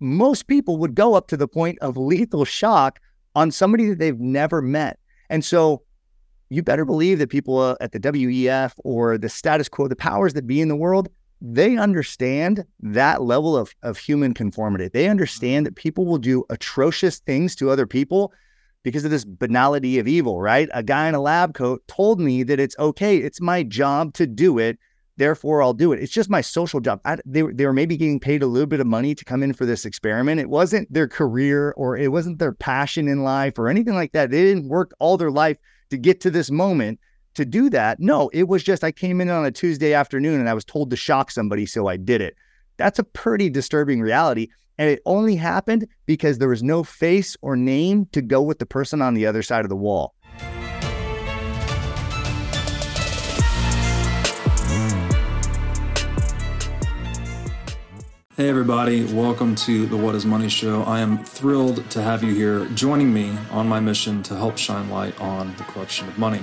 most people would go up to the point of lethal shock on somebody that they've never met. And so you better believe that people uh, at the WEF or the status quo, the powers that be in the world, they understand that level of, of human conformity. They understand that people will do atrocious things to other people because of this banality of evil, right? A guy in a lab coat told me that it's okay. It's my job to do it. Therefore, I'll do it. It's just my social job. I, they, they were maybe getting paid a little bit of money to come in for this experiment. It wasn't their career or it wasn't their passion in life or anything like that. They didn't work all their life to get to this moment to do that. No, it was just I came in on a Tuesday afternoon and I was told to shock somebody, so I did it. That's a pretty disturbing reality. And it only happened because there was no face or name to go with the person on the other side of the wall. Hey, everybody, welcome to the What is Money Show. I am thrilled to have you here joining me on my mission to help shine light on the corruption of money.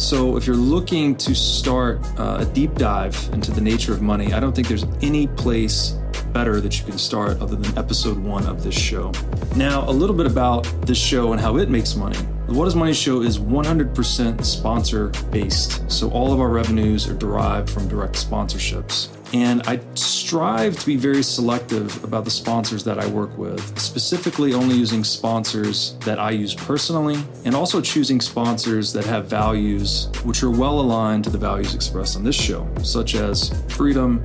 So, if you're looking to start uh, a deep dive into the nature of money, I don't think there's any place better that you can start other than episode one of this show. Now, a little bit about this show and how it makes money. The What is Money show is 100% sponsor based. So, all of our revenues are derived from direct sponsorships. And I strive to be very selective about the sponsors that I work with, specifically only using sponsors that I use personally, and also choosing sponsors that have values which are well aligned to the values expressed on this show, such as freedom,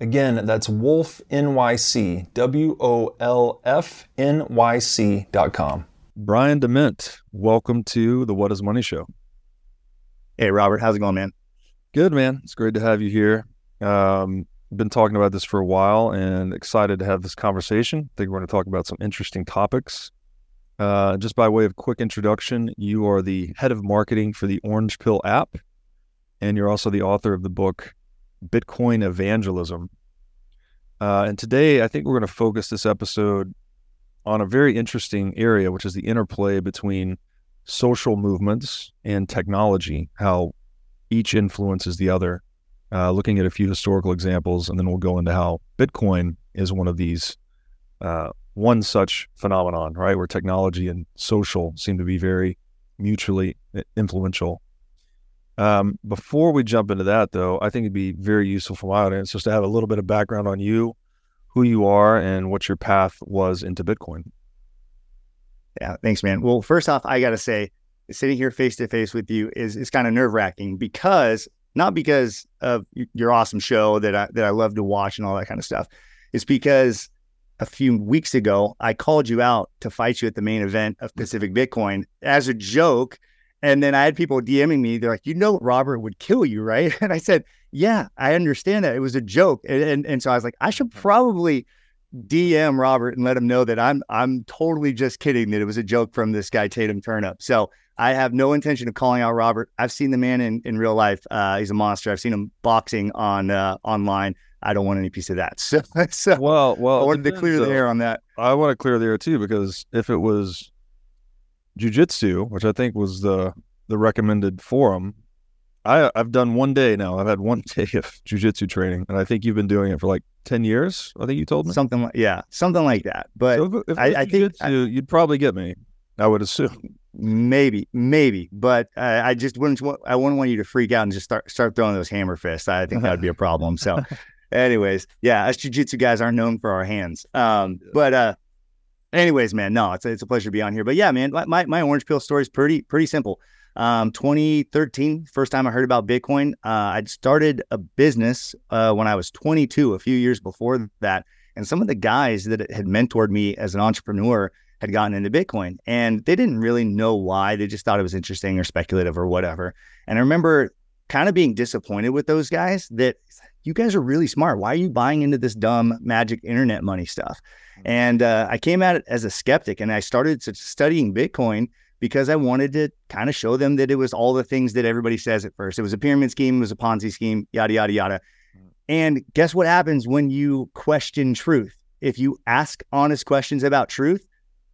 Again, that's Wolf NYC, W O L F N Y C dot com. Brian De Mint, welcome to the What is Money Show. Hey, Robert, how's it going, man? Good, man. It's great to have you here. Um, been talking about this for a while and excited to have this conversation. I think we're going to talk about some interesting topics. Uh, just by way of quick introduction, you are the head of marketing for the Orange Pill app, and you're also the author of the book Bitcoin evangelism. Uh, and today, I think we're going to focus this episode on a very interesting area, which is the interplay between social movements and technology, how each influences the other. Uh, looking at a few historical examples, and then we'll go into how Bitcoin is one of these, uh, one such phenomenon, right? Where technology and social seem to be very mutually influential. Um, before we jump into that, though, I think it'd be very useful for my audience just to have a little bit of background on you, who you are, and what your path was into Bitcoin. Yeah, thanks, man. Well, first off, I got to say, sitting here face to face with you is is kind of nerve wracking because not because of your awesome show that I that I love to watch and all that kind of stuff. It's because a few weeks ago I called you out to fight you at the main event of Pacific Bitcoin as a joke and then I had people DMing me. They're like, you know, Robert would kill you, right? And I said, yeah, I understand that. It was a joke. And, and, and so I was like, I should mm-hmm. probably DM Robert and let him know that I'm I'm totally just kidding that it was a joke from this guy Tatum Turnup. So I have no intention of calling out Robert. I've seen the man in, in real life. Uh, he's a monster. I've seen him boxing on uh, online. I don't want any piece of that. So, so well, well, I wanted to clear the air on that. I want to clear the air too because if it was jujitsu, which I think was the the recommended forum, I I've done one day now. I've had one day of jujitsu training, and I think you've been doing it for like ten years. I think you told me something like yeah, something like that. But so if, if I, I think I, you'd probably get me. I would assume. Maybe, maybe, but uh, I just wouldn't. I wouldn't want you to freak out and just start start throwing those hammer fists. I think that would be a problem. So, anyways, yeah, us jujitsu guys aren't known for our hands. Um, but uh, anyways, man, no, it's a, it's a pleasure to be on here. But yeah, man, my my orange pill story is pretty pretty simple. Um, 2013, first time I heard about Bitcoin. Uh, I'd started a business uh, when I was 22, a few years before that, and some of the guys that had mentored me as an entrepreneur had gotten into Bitcoin and they didn't really know why. They just thought it was interesting or speculative or whatever. And I remember kind of being disappointed with those guys that you guys are really smart. Why are you buying into this dumb magic internet money stuff? And uh, I came at it as a skeptic and I started studying Bitcoin because I wanted to kind of show them that it was all the things that everybody says at first. It was a pyramid scheme, it was a Ponzi scheme, yada, yada, yada. And guess what happens when you question truth? If you ask honest questions about truth,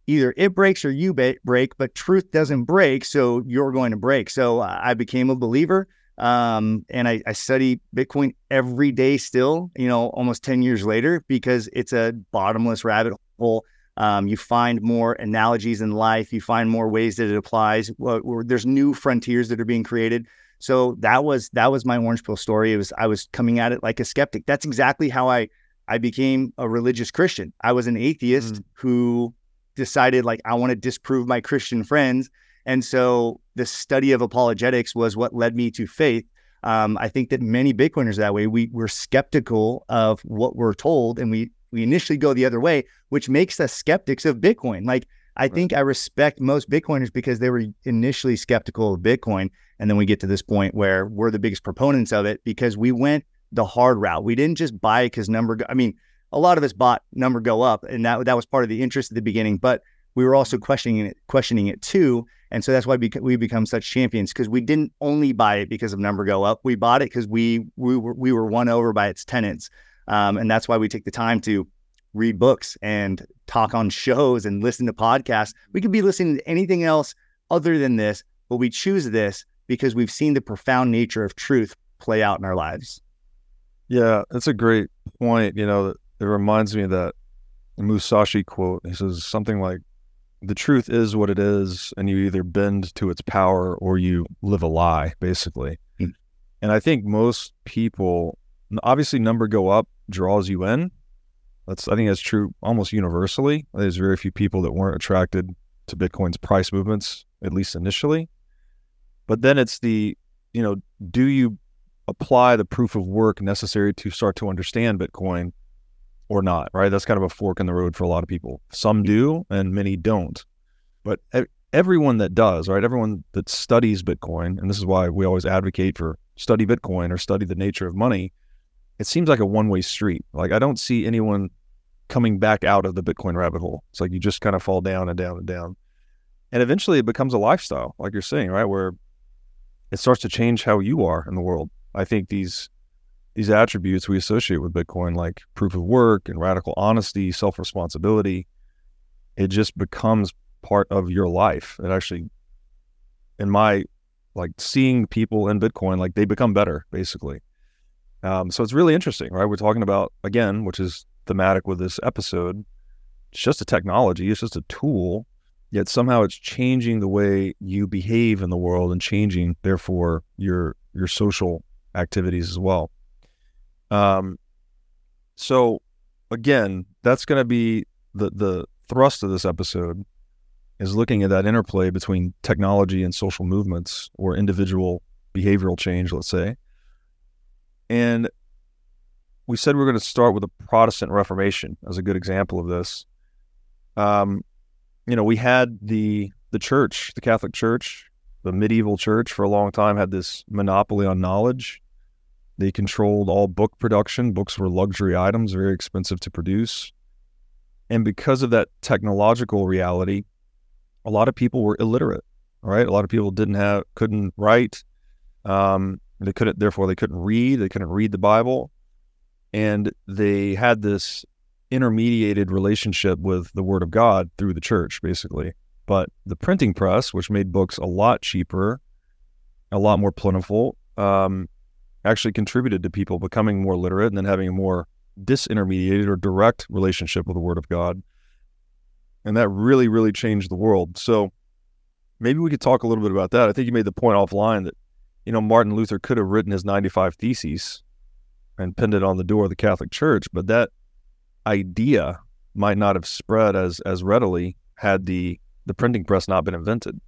either it breaks or you break, but truth doesn't break. So you're going to break. So uh, I became a believer. Um, and I, I study Bitcoin every day still, you know, almost 10 years later, because it's a bottomless rabbit hole. Um, you find more analogies in life. You find more ways that it applies. Well, there's new frontiers that are being created. So that was that was my orange pill story. It was I was coming at it like a skeptic. That's exactly how I I became a religious Christian. I was an atheist mm. who decided like I want to disprove my Christian friends. And so the study of apologetics was what led me to faith. Um, I think that many Bitcoiners that way. We we're skeptical of what we're told, and we we initially go the other way, which makes us skeptics of Bitcoin. Like I right. think I respect most Bitcoiners because they were initially skeptical of Bitcoin, and then we get to this point where we're the biggest proponents of it because we went the hard route. We didn't just buy because number. Go- I mean, a lot of us bought number go up, and that that was part of the interest at the beginning. But we were also questioning it, questioning it too, and so that's why we become such champions because we didn't only buy it because of number go up. We bought it because we we were we were won over by its tenants, um, and that's why we take the time to read books and talk on shows and listen to podcasts. We could be listening to anything else other than this, but we choose this because we've seen the profound nature of truth play out in our lives. Yeah, that's a great point. You know, it reminds me of that Musashi quote. He says something like, "The truth is what it is, and you either bend to its power or you live a lie." Basically, mm. and I think most people, obviously, number go up draws you in. That's I think that's true almost universally. There's very few people that weren't attracted to Bitcoin's price movements, at least initially. But then it's the, you know, do you apply the proof of work necessary to start to understand Bitcoin or not, right? That's kind of a fork in the road for a lot of people. Some do and many don't. But everyone that does, right? Everyone that studies Bitcoin, and this is why we always advocate for study Bitcoin or study the nature of money, it seems like a one way street. Like I don't see anyone coming back out of the Bitcoin rabbit hole. It's like you just kind of fall down and down and down. And eventually it becomes a lifestyle, like you're saying, right? Where it starts to change how you are in the world. I think these these attributes we associate with Bitcoin, like proof of work and radical honesty, self responsibility, it just becomes part of your life. It actually, in my like seeing people in Bitcoin, like they become better basically. Um, so it's really interesting, right? We're talking about again, which is thematic with this episode. It's just a technology, it's just a tool, yet somehow it's changing the way you behave in the world and changing, therefore, your your social activities as well. Um, so again, that's going to be the the thrust of this episode is looking at that interplay between technology and social movements or individual behavioral change, let's say. And we said we are going to start with the Protestant Reformation as a good example of this. Um, you know, we had the the church, the Catholic Church, the medieval church for a long time had this monopoly on knowledge. They controlled all book production. Books were luxury items, very expensive to produce. And because of that technological reality, a lot of people were illiterate. Right, a lot of people didn't have, couldn't write. Um, they couldn't, therefore, they couldn't read. They couldn't read the Bible, and they had this intermediated relationship with the Word of God through the church, basically. But the printing press, which made books a lot cheaper, a lot more plentiful, um, actually contributed to people becoming more literate and then having a more disintermediated or direct relationship with the Word of God. And that really, really changed the world. So maybe we could talk a little bit about that. I think you made the point offline that, you know, Martin Luther could have written his 95 Theses and pinned it on the door of the Catholic Church, but that idea might not have spread as as readily had the the printing press not been invented.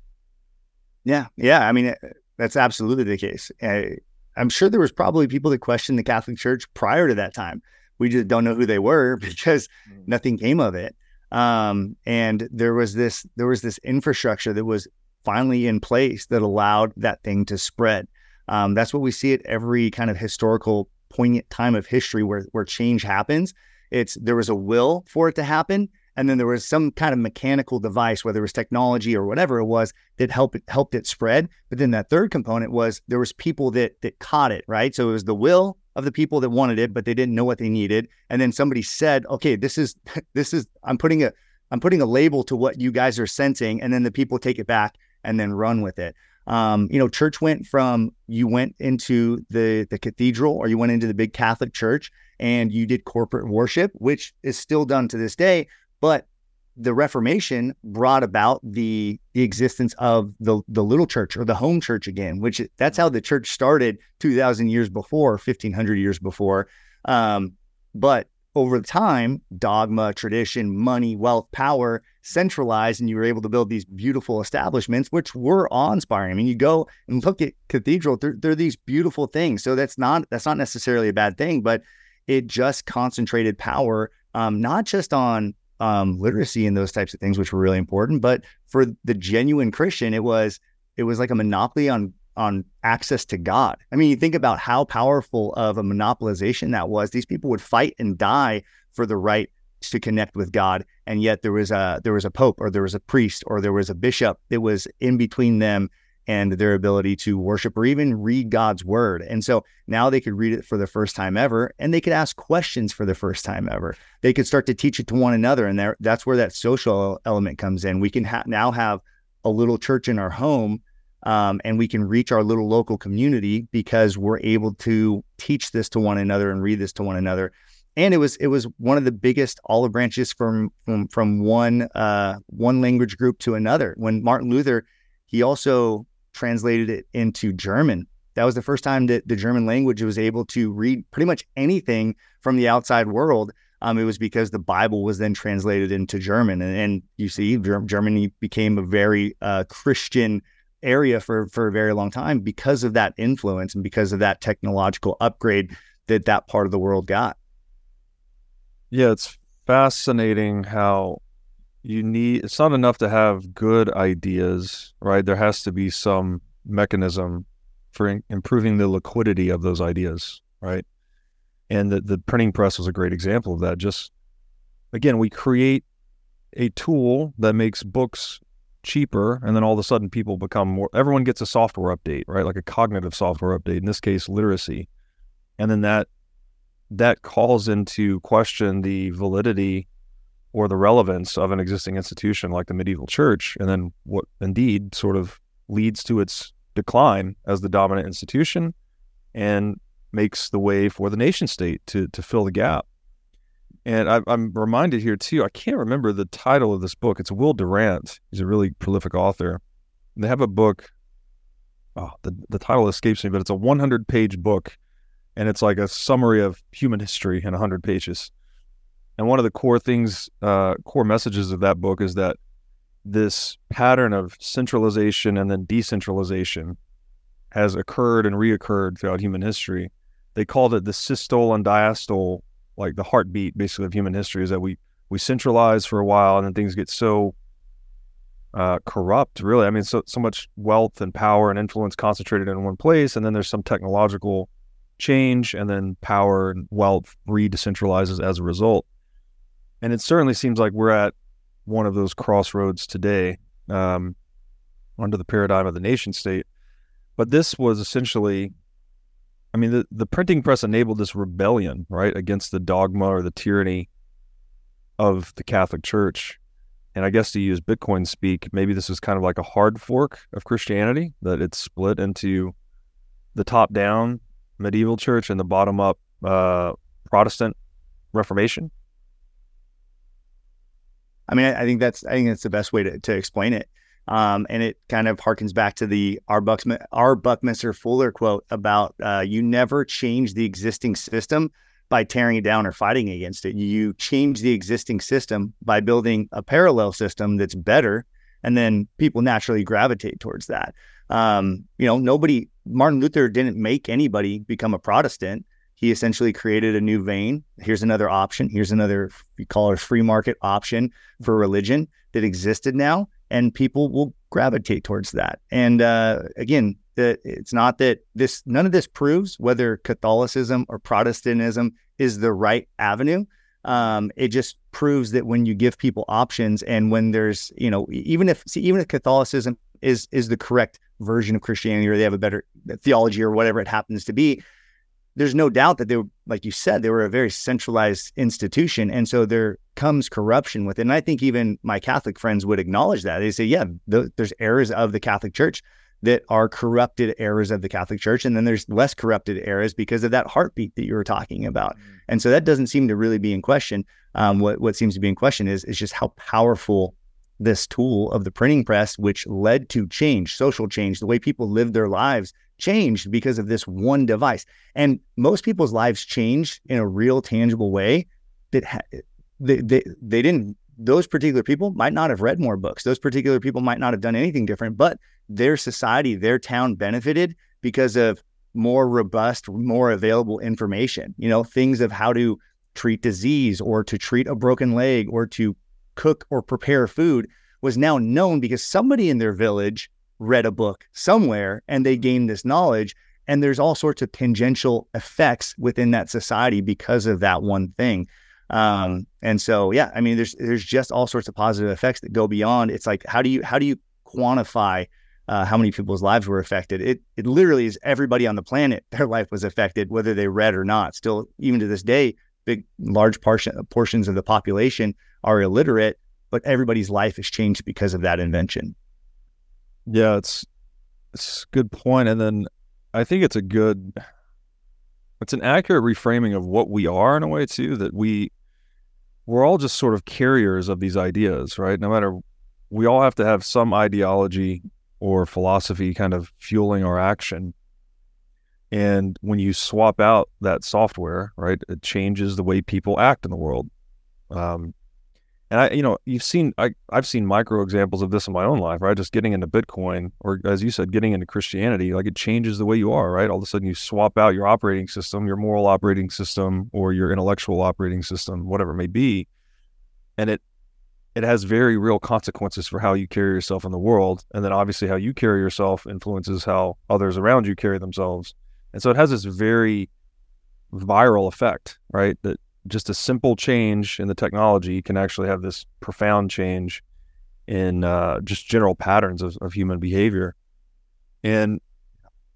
Yeah, yeah. I mean, that's absolutely the case. I, I'm sure there was probably people that questioned the Catholic Church prior to that time. We just don't know who they were because mm. nothing came of it. Um, and there was this there was this infrastructure that was finally in place that allowed that thing to spread. Um, that's what we see at every kind of historical poignant time of history where where change happens. It's there was a will for it to happen, and then there was some kind of mechanical device, whether it was technology or whatever it was, that helped it helped it spread. But then that third component was there was people that that caught it, right? So it was the will of the people that wanted it, but they didn't know what they needed. And then somebody said, "Okay, this is this is I'm putting a I'm putting a label to what you guys are sensing," and then the people take it back and then run with it. Um, you know, church went from you went into the the cathedral or you went into the big Catholic church and you did corporate worship, which is still done to this day. But the Reformation brought about the the existence of the the little church or the home church again, which that's how the church started two thousand years before, fifteen hundred years before. Um, but over time, dogma, tradition, money, wealth, power centralized, and you were able to build these beautiful establishments, which were awe-inspiring. I mean, you go and look at cathedral; they're, they're these beautiful things. So that's not that's not necessarily a bad thing, but it just concentrated power, um, not just on um, literacy and those types of things, which were really important, but for the genuine Christian, it was it was like a monopoly on on access to God. I mean, you think about how powerful of a monopolization that was. These people would fight and die for the right to connect with God, and yet there was a there was a pope or there was a priest or there was a bishop that was in between them and their ability to worship or even read God's word. And so now they could read it for the first time ever and they could ask questions for the first time ever. They could start to teach it to one another. And there, that's where that social element comes in. We can ha- now have a little church in our home um, and we can reach our little local community because we're able to teach this to one another and read this to one another. And it was it was one of the biggest olive branches from from from one uh, one language group to another. When Martin Luther, he also translated it into German. That was the first time that the German language was able to read pretty much anything from the outside world. Um, it was because the Bible was then translated into German, and, and you see, Germany became a very uh, Christian area for for a very long time because of that influence and because of that technological upgrade that that part of the world got. Yeah, it's fascinating how you need it's not enough to have good ideas right? There has to be some mechanism for in, improving the liquidity of those ideas right? And the, the printing press was a great example of that. Just again we create a tool that makes books cheaper and then all of a sudden people become more everyone gets a software update right? Like a cognitive software update in this case literacy. And then that that calls into question the validity or the relevance of an existing institution like the medieval church, and then what indeed sort of leads to its decline as the dominant institution and makes the way for the nation state to to fill the gap. And I, am reminded here too. I can't remember the title of this book. It's Will Durant. He's a really prolific author. And they have a book. Oh, the the title escapes me, but it's a 100 page book, and it's like a summary of human history in 100 pages. And one of the core things, uh, core messages of that book is that this pattern of centralization and then decentralization has occurred and reoccurred throughout human history. They called it the systole and diastole, like the heartbeat basically of human history, is that we we centralize for a while and then things get so uh, corrupt, really. I mean, so so much wealth and power and influence concentrated in one place, and then there's some technological change, and then power and wealth re-decentralizes as a result. And it certainly seems like we're at one of those crossroads today um, under the paradigm of the nation state. But this was essentially, I mean, the, the printing press enabled this rebellion, right, against the dogma or the tyranny of the Catholic Church. And I guess to use Bitcoin speak, maybe this is kind of like a hard fork of Christianity, that it's split into the top down medieval church and the bottom up uh, Protestant Reformation? I mean, I, I, think that's I think that's the best way to, to explain it. Um, and it kind of harkens back to the our, Bucks, our Buckminster Fuller quote about uh, you never change the existing system by tearing it down or fighting against it. You change the existing system by building a parallel system that's better, and then people naturally gravitate towards that. Um, you know, nobody Martin Luther didn't make anybody become a Protestant. He essentially created a new vein. Here's another option. Here's another we call it a free market option for religion that existed now, and people will gravitate towards that. And uh, again, it's not that this none of this proves whether Catholicism or Protestantism is the right avenue. Um, it just proves that when you give people options and when there's you know even if see, even if Catholicism is is the correct version of Christianity or they have a better theology or whatever it happens to be, there's no doubt that they were, like you said, they were a very centralized institution. And so there comes corruption with it. And I think even my Catholic friends would acknowledge that. They say, yeah, th- there's errors of the Catholic Church that are corrupted errors of the Catholic Church. And then there's less corrupted errors because of that heartbeat that you were talking about. Mm-hmm. And so that doesn't seem to really be in question. Um, what, what seems to be in question is, is just how powerful this tool of the printing press, which led to change, social change, the way people live their lives changed because of this one device. And most people's lives changed in a real, tangible way that ha- they, they, they didn't, those particular people might not have read more books. Those particular people might not have done anything different, but their society, their town benefited because of more robust, more available information, you know, things of how to treat disease or to treat a broken leg or to cook or prepare food was now known because somebody in their village read a book somewhere and they gained this knowledge. And there's all sorts of tangential effects within that society because of that one thing. Um, and so, yeah, I mean, there's there's just all sorts of positive effects that go beyond. It's like how do you how do you quantify uh, how many people's lives were affected? It it literally is everybody on the planet. Their life was affected, whether they read or not. Still, even to this day, big large portion portions of the population are illiterate, but everybody's life has changed because of that invention. Yeah, it's it's a good point, and then I think it's a good, it's an accurate reframing of what we are in a way too. That we we're all just sort of carriers of these ideas, right? No matter we all have to have some ideology or philosophy kind of fueling our action. And when you swap out that software, right, it changes the way people act in the world. Um, and I, you know, you've seen I, I've seen micro examples of this in my own life, right? Just getting into Bitcoin, or as you said, getting into Christianity, like it changes the way you are, right? All of a sudden, you swap out your operating system, your moral operating system, or your intellectual operating system, whatever it may be, and it it has very real consequences for how you carry yourself in the world, and then obviously how you carry yourself influences how others around you carry themselves, and so it has this very viral effect, right? That just a simple change in the technology can actually have this profound change in uh, just general patterns of, of human behavior. And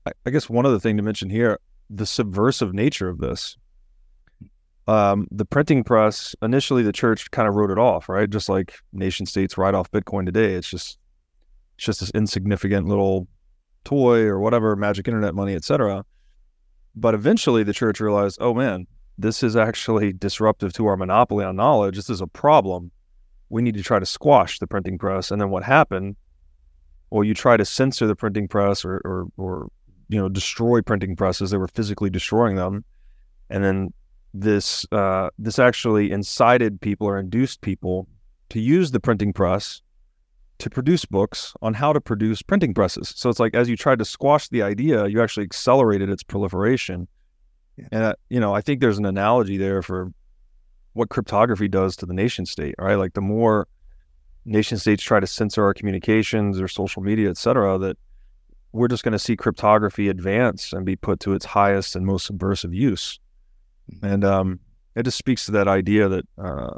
I, I, guess one other thing to mention here the subversive nature of this. Um, the printing press, initially, the church kind of wrote it off, right? Just like nation states write off Bitcoin today. It's just, it's just this insignificant little toy or whatever, magic internet money, etc. But eventually, the church realized, oh man, this is actually disruptive to our monopoly on knowledge. This is a problem. We need to try to squash the printing press. And then what happened? Well, you try to censor the printing press or, or, or you know, destroy printing presses. They were physically destroying them. And then this, uh, this actually incited people or induced people to use the printing press to produce books on how to produce printing presses. So it's like as you tried to squash the idea, you actually accelerated its proliferation yeah. And, uh, you know, I think there's an analogy there for what cryptography does to the nation state, right? Like the more nation states try to censor our communications or social media, et cetera, that we're just going to see cryptography advance and be put to its highest and most subversive use. Mm-hmm. And um, it just speaks to that idea that, uh,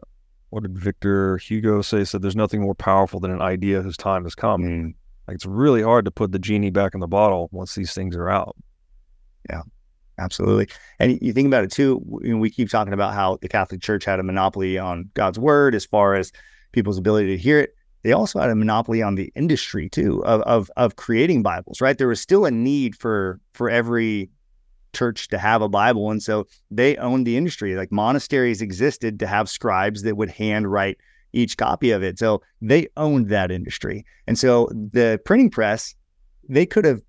what did Victor Hugo say? Said there's nothing more powerful than an idea whose time has come. Mm. Like it's really hard to put the genie back in the bottle once these things are out. Yeah. Absolutely. And you think about it too, we keep talking about how the Catholic Church had a monopoly on God's word as far as people's ability to hear it. they also had a monopoly on the industry too of, of of creating Bibles, right? There was still a need for for every church to have a Bible. And so they owned the industry. Like monasteries existed to have scribes that would handwrite each copy of it. So they owned that industry. And so the printing press, they could have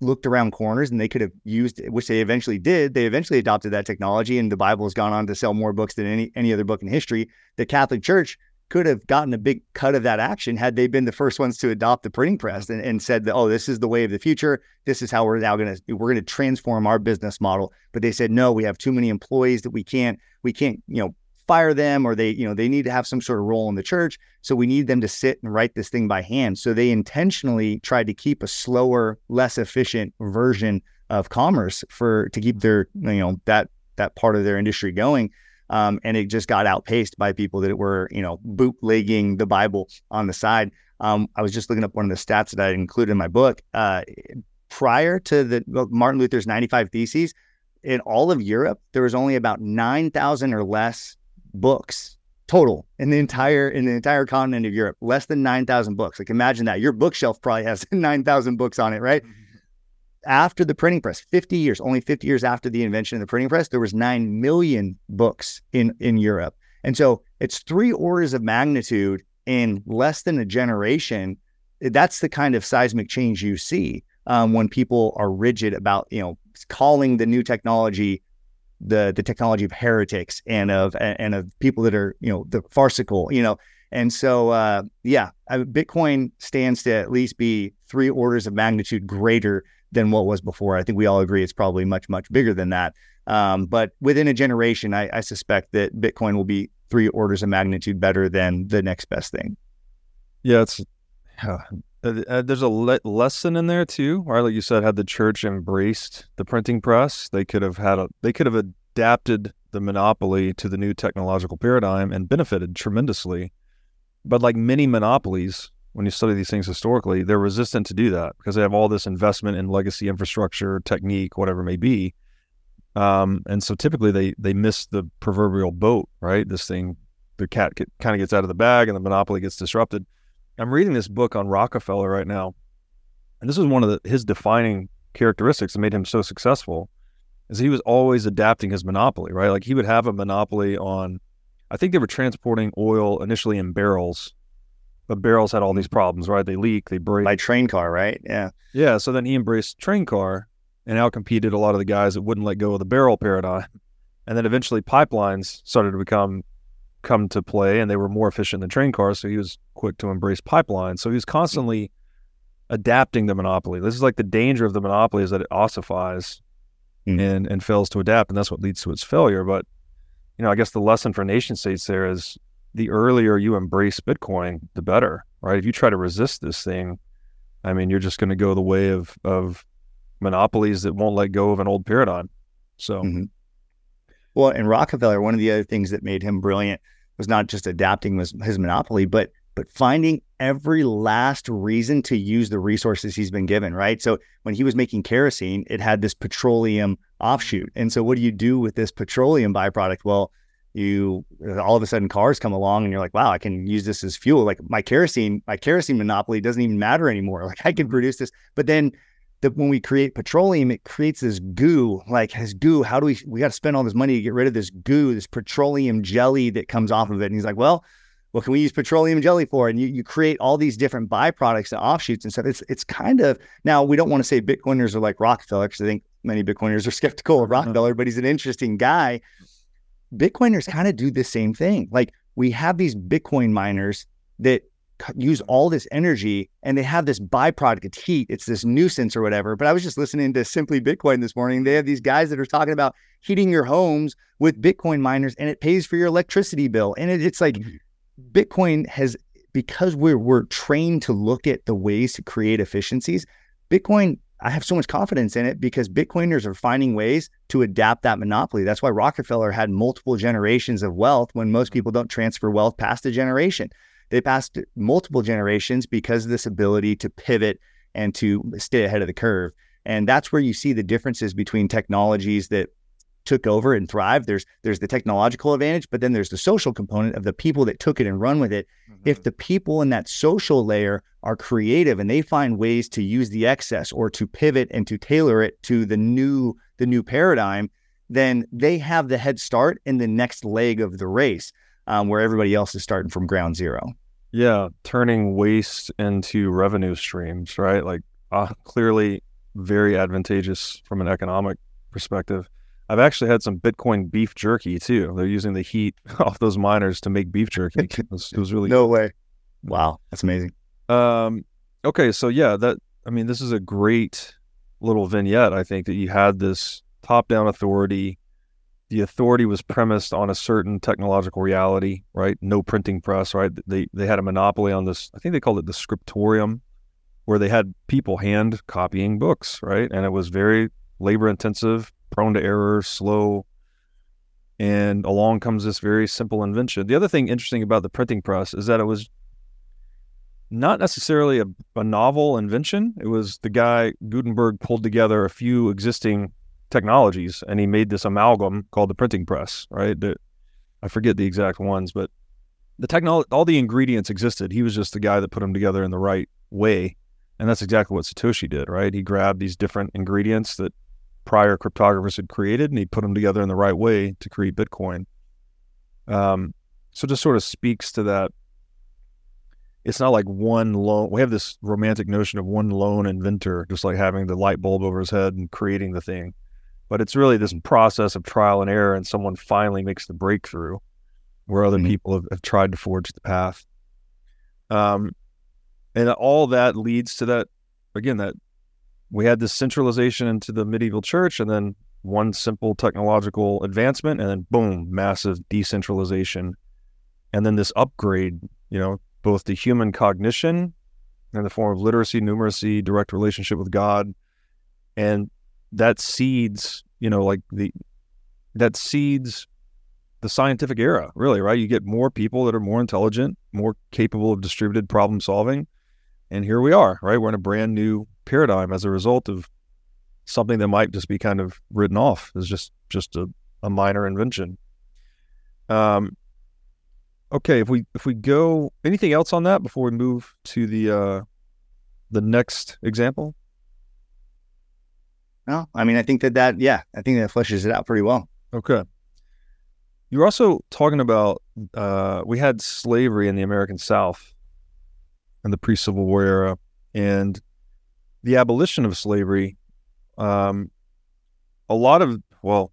looked around corners and they could have used which they eventually did they eventually adopted that technology and the bible has gone on to sell more books than any any other book in history the catholic church could have gotten a big cut of that action had they been the first ones to adopt the printing press and, and said that, oh, this is the way of the future. This is how we're now going to, we're going to transform our business model. But they said, no, we have too many employees that we can't, we can't, you know, fire them or they, you know, they need to have some sort of role in the church. So we need them to sit and write this thing by hand. So they intentionally tried to keep a slower, less efficient version of commerce for, to keep their, you know, that, that part of their industry going. Um, and it just got outpaced by people that were, you know, bootlegging the Bible on the side. Um, I was just looking up one of the stats that I included in my book. Uh, prior to the Martin Luther's 95 Theses, in all of Europe, there was only about 9,000 or less books total in the entire in the entire continent of Europe. Less than 9,000 books. Like imagine that. Your bookshelf probably has 9,000 books on it, right? After the printing press 50 years only 50 years after the invention of the printing press there was 9 million books in in europe and so it's three orders of magnitude in less than a generation that's the kind of seismic change you see um, when people are rigid about you know calling the new technology the the technology of heretics and of and of people that are you know the farcical you know and so uh, yeah bitcoin stands to at least be three orders of magnitude greater than what was before. I think we all agree it's probably much, much bigger than that. Um, but within a generation, I, I, suspect that Bitcoin will be three orders of magnitude better than the next best thing. Yeah, it's uh, uh, there's a le- lesson in there too, right? Like you said, had the church embraced the printing press, they could have had a they could have adapted the monopoly to the new technological paradigm and benefited tremendously. But like many monopolies, when you study these things historically, they're resistant to do that because they have all this investment in legacy infrastructure, technique, whatever it may be. Um, and so typically they they miss the proverbial boat, right? This thing, the cat kind of gets out of the bag and the monopoly gets disrupted. I'm reading this book on Rockefeller right now, and this was one of the, his defining characteristics that made him so successful, is he was always adapting his monopoly, right? Like he would have a monopoly on, I think they were transporting oil initially in barrels but barrels had all these problems, right? They leak, they break. By train car, right? Yeah. Yeah. So then he embraced train car and outcompeted a lot of the guys that wouldn't let go of the barrel paradigm. And then eventually pipelines started to become come to play and they were more efficient than train cars. So he was quick to embrace pipelines. So he was constantly adapting the monopoly. This is like the danger of the monopoly is that it ossifies mm. and, and fails to adapt. And that's what leads to its failure. But, you know, I guess the lesson for nation states there is the earlier you embrace Bitcoin, the better, right? If you try to resist this thing, I mean, you're just going to go the way of of monopolies that won't let go of an old paradigm. So, mm-hmm. Well, and Rockefeller, one of the other things that made him brilliant was not just adapting his, his monopoly, but but finding every last reason to use the resources he's been given, right? So when he was making kerosene, it had this petroleum offshoot. And so what do you do with this petroleum byproduct? Well, you all of a sudden cars come along and you're like, wow, I can use this as fuel. Like my kerosene, my kerosene monopoly doesn't even matter anymore. Like I can produce this. But then the, when we create petroleum, it creates this goo. Like has goo. How do we? We got to spend all this money to get rid of this goo, this petroleum jelly that comes off of it. And he's like, well, what can we use petroleum jelly for? And you, you create all these different byproducts and offshoots and stuff. It's it's kind of now we don't want to say Bitcoiners are like Rockefeller because I think many Bitcoiners are skeptical of uh-huh. Rockefeller, but he's an interesting guy Bitcoiners kind of do the same thing. Like we have these Bitcoin miners that use all this energy and they have this byproduct, it's heat, it's this nuisance or whatever. But I was just listening to Simply Bitcoin this morning. They have these guys that are talking about heating your homes with Bitcoin miners and it pays for your electricity bill. And it, it's like mm-hmm. Bitcoin has, because we're, we're trained to look at the ways to create efficiencies, Bitcoin I have so much confidence in it because Bitcoiners are finding ways to adapt that monopoly. That's why Rockefeller had multiple generations of wealth when most people don't transfer wealth past a generation. They passed multiple generations because of this ability to pivot and to stay ahead of the curve. And that's where you see the differences between technologies that took over and thrived. There's there's the technological advantage, but then there's the social component of the people that took it and run with it. Mm-hmm. If the people in that social layer are creative and they find ways to use the excess or to pivot and to tailor it to the new the new paradigm, then they have the head start in the next leg of the race, um, where everybody else is starting from ground zero. Yeah, turning waste into revenue streams, right? Like uh, clearly very advantageous from an economic perspective. I've actually had some Bitcoin beef jerky too. They're using the heat off those miners to make beef jerky. It was, it was really no way. Wow, that's amazing. Um, okay, so yeah, that I mean, this is a great little vignette. I think that you had this top-down authority. The authority was premised on a certain technological reality, right? No printing press, right? They they had a monopoly on this. I think they called it the scriptorium, where they had people hand copying books, right? And it was very labor intensive, prone to error, slow. And along comes this very simple invention. The other thing interesting about the printing press is that it was not necessarily a, a novel invention. It was the guy Gutenberg pulled together a few existing technologies and he made this amalgam called the printing press, right? That I forget the exact ones, but the technology, all the ingredients existed. He was just the guy that put them together in the right way. And that's exactly what Satoshi did, right? He grabbed these different ingredients that prior cryptographers had created and he put them together in the right way to create Bitcoin. Um, so just sort of speaks to that. It's not like one lone, we have this romantic notion of one lone inventor, just like having the light bulb over his head and creating the thing. But it's really this process of trial and error, and someone finally makes the breakthrough where other mm-hmm. people have, have tried to forge the path. Um, and all that leads to that again that we had this centralization into the medieval church and then one simple technological advancement and then boom massive decentralization and then this upgrade you know both the human cognition in the form of literacy numeracy direct relationship with god and that seeds you know like the that seeds the scientific era really right you get more people that are more intelligent more capable of distributed problem solving and here we are, right? We're in a brand new paradigm as a result of something that might just be kind of written off as just just a, a minor invention. Um, okay, if we if we go anything else on that before we move to the uh, the next example? No, I mean I think that that yeah, I think that fleshes it out pretty well. Okay. You're also talking about uh, we had slavery in the American South in the pre-Civil War era, and the abolition of slavery. Um, a lot of well,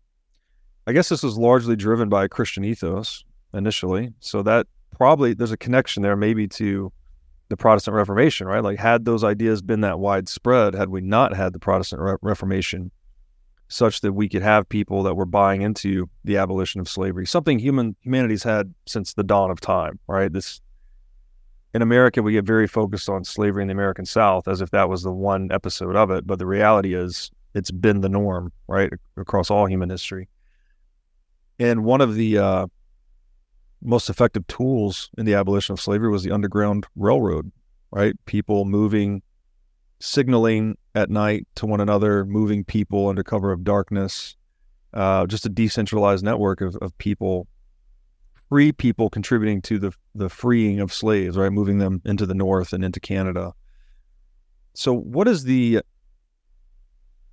I guess this was largely driven by a Christian ethos initially, so that probably there's a connection there, maybe to the Protestant Reformation, right? Like, had those ideas been that widespread, had we not had the Protestant Re- Reformation, such that we could have people that were buying into the abolition of slavery, something human humanity's had since the dawn of time, right? This in America, we get very focused on slavery in the American South as if that was the one episode of it. But the reality is, it's been the norm, right, across all human history. And one of the uh, most effective tools in the abolition of slavery was the Underground Railroad, right? People moving, signaling at night to one another, moving people under cover of darkness, uh, just a decentralized network of, of people free people contributing to the the freeing of slaves, right, moving them into the north and into Canada. So, what is the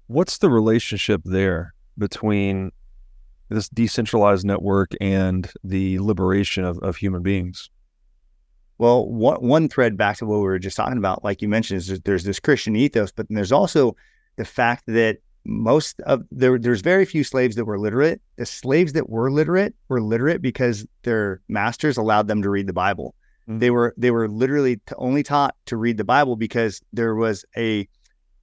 what's the relationship there between this decentralized network and the liberation of, of human beings? Well, one, one thread back to what we were just talking about, like you mentioned, is there's this Christian ethos, but there's also the fact that most of there there's very few slaves that were literate. The slaves that were literate were literate because their masters allowed them to read the Bible. Mm-hmm. They were they were literally only taught to read the Bible because there was a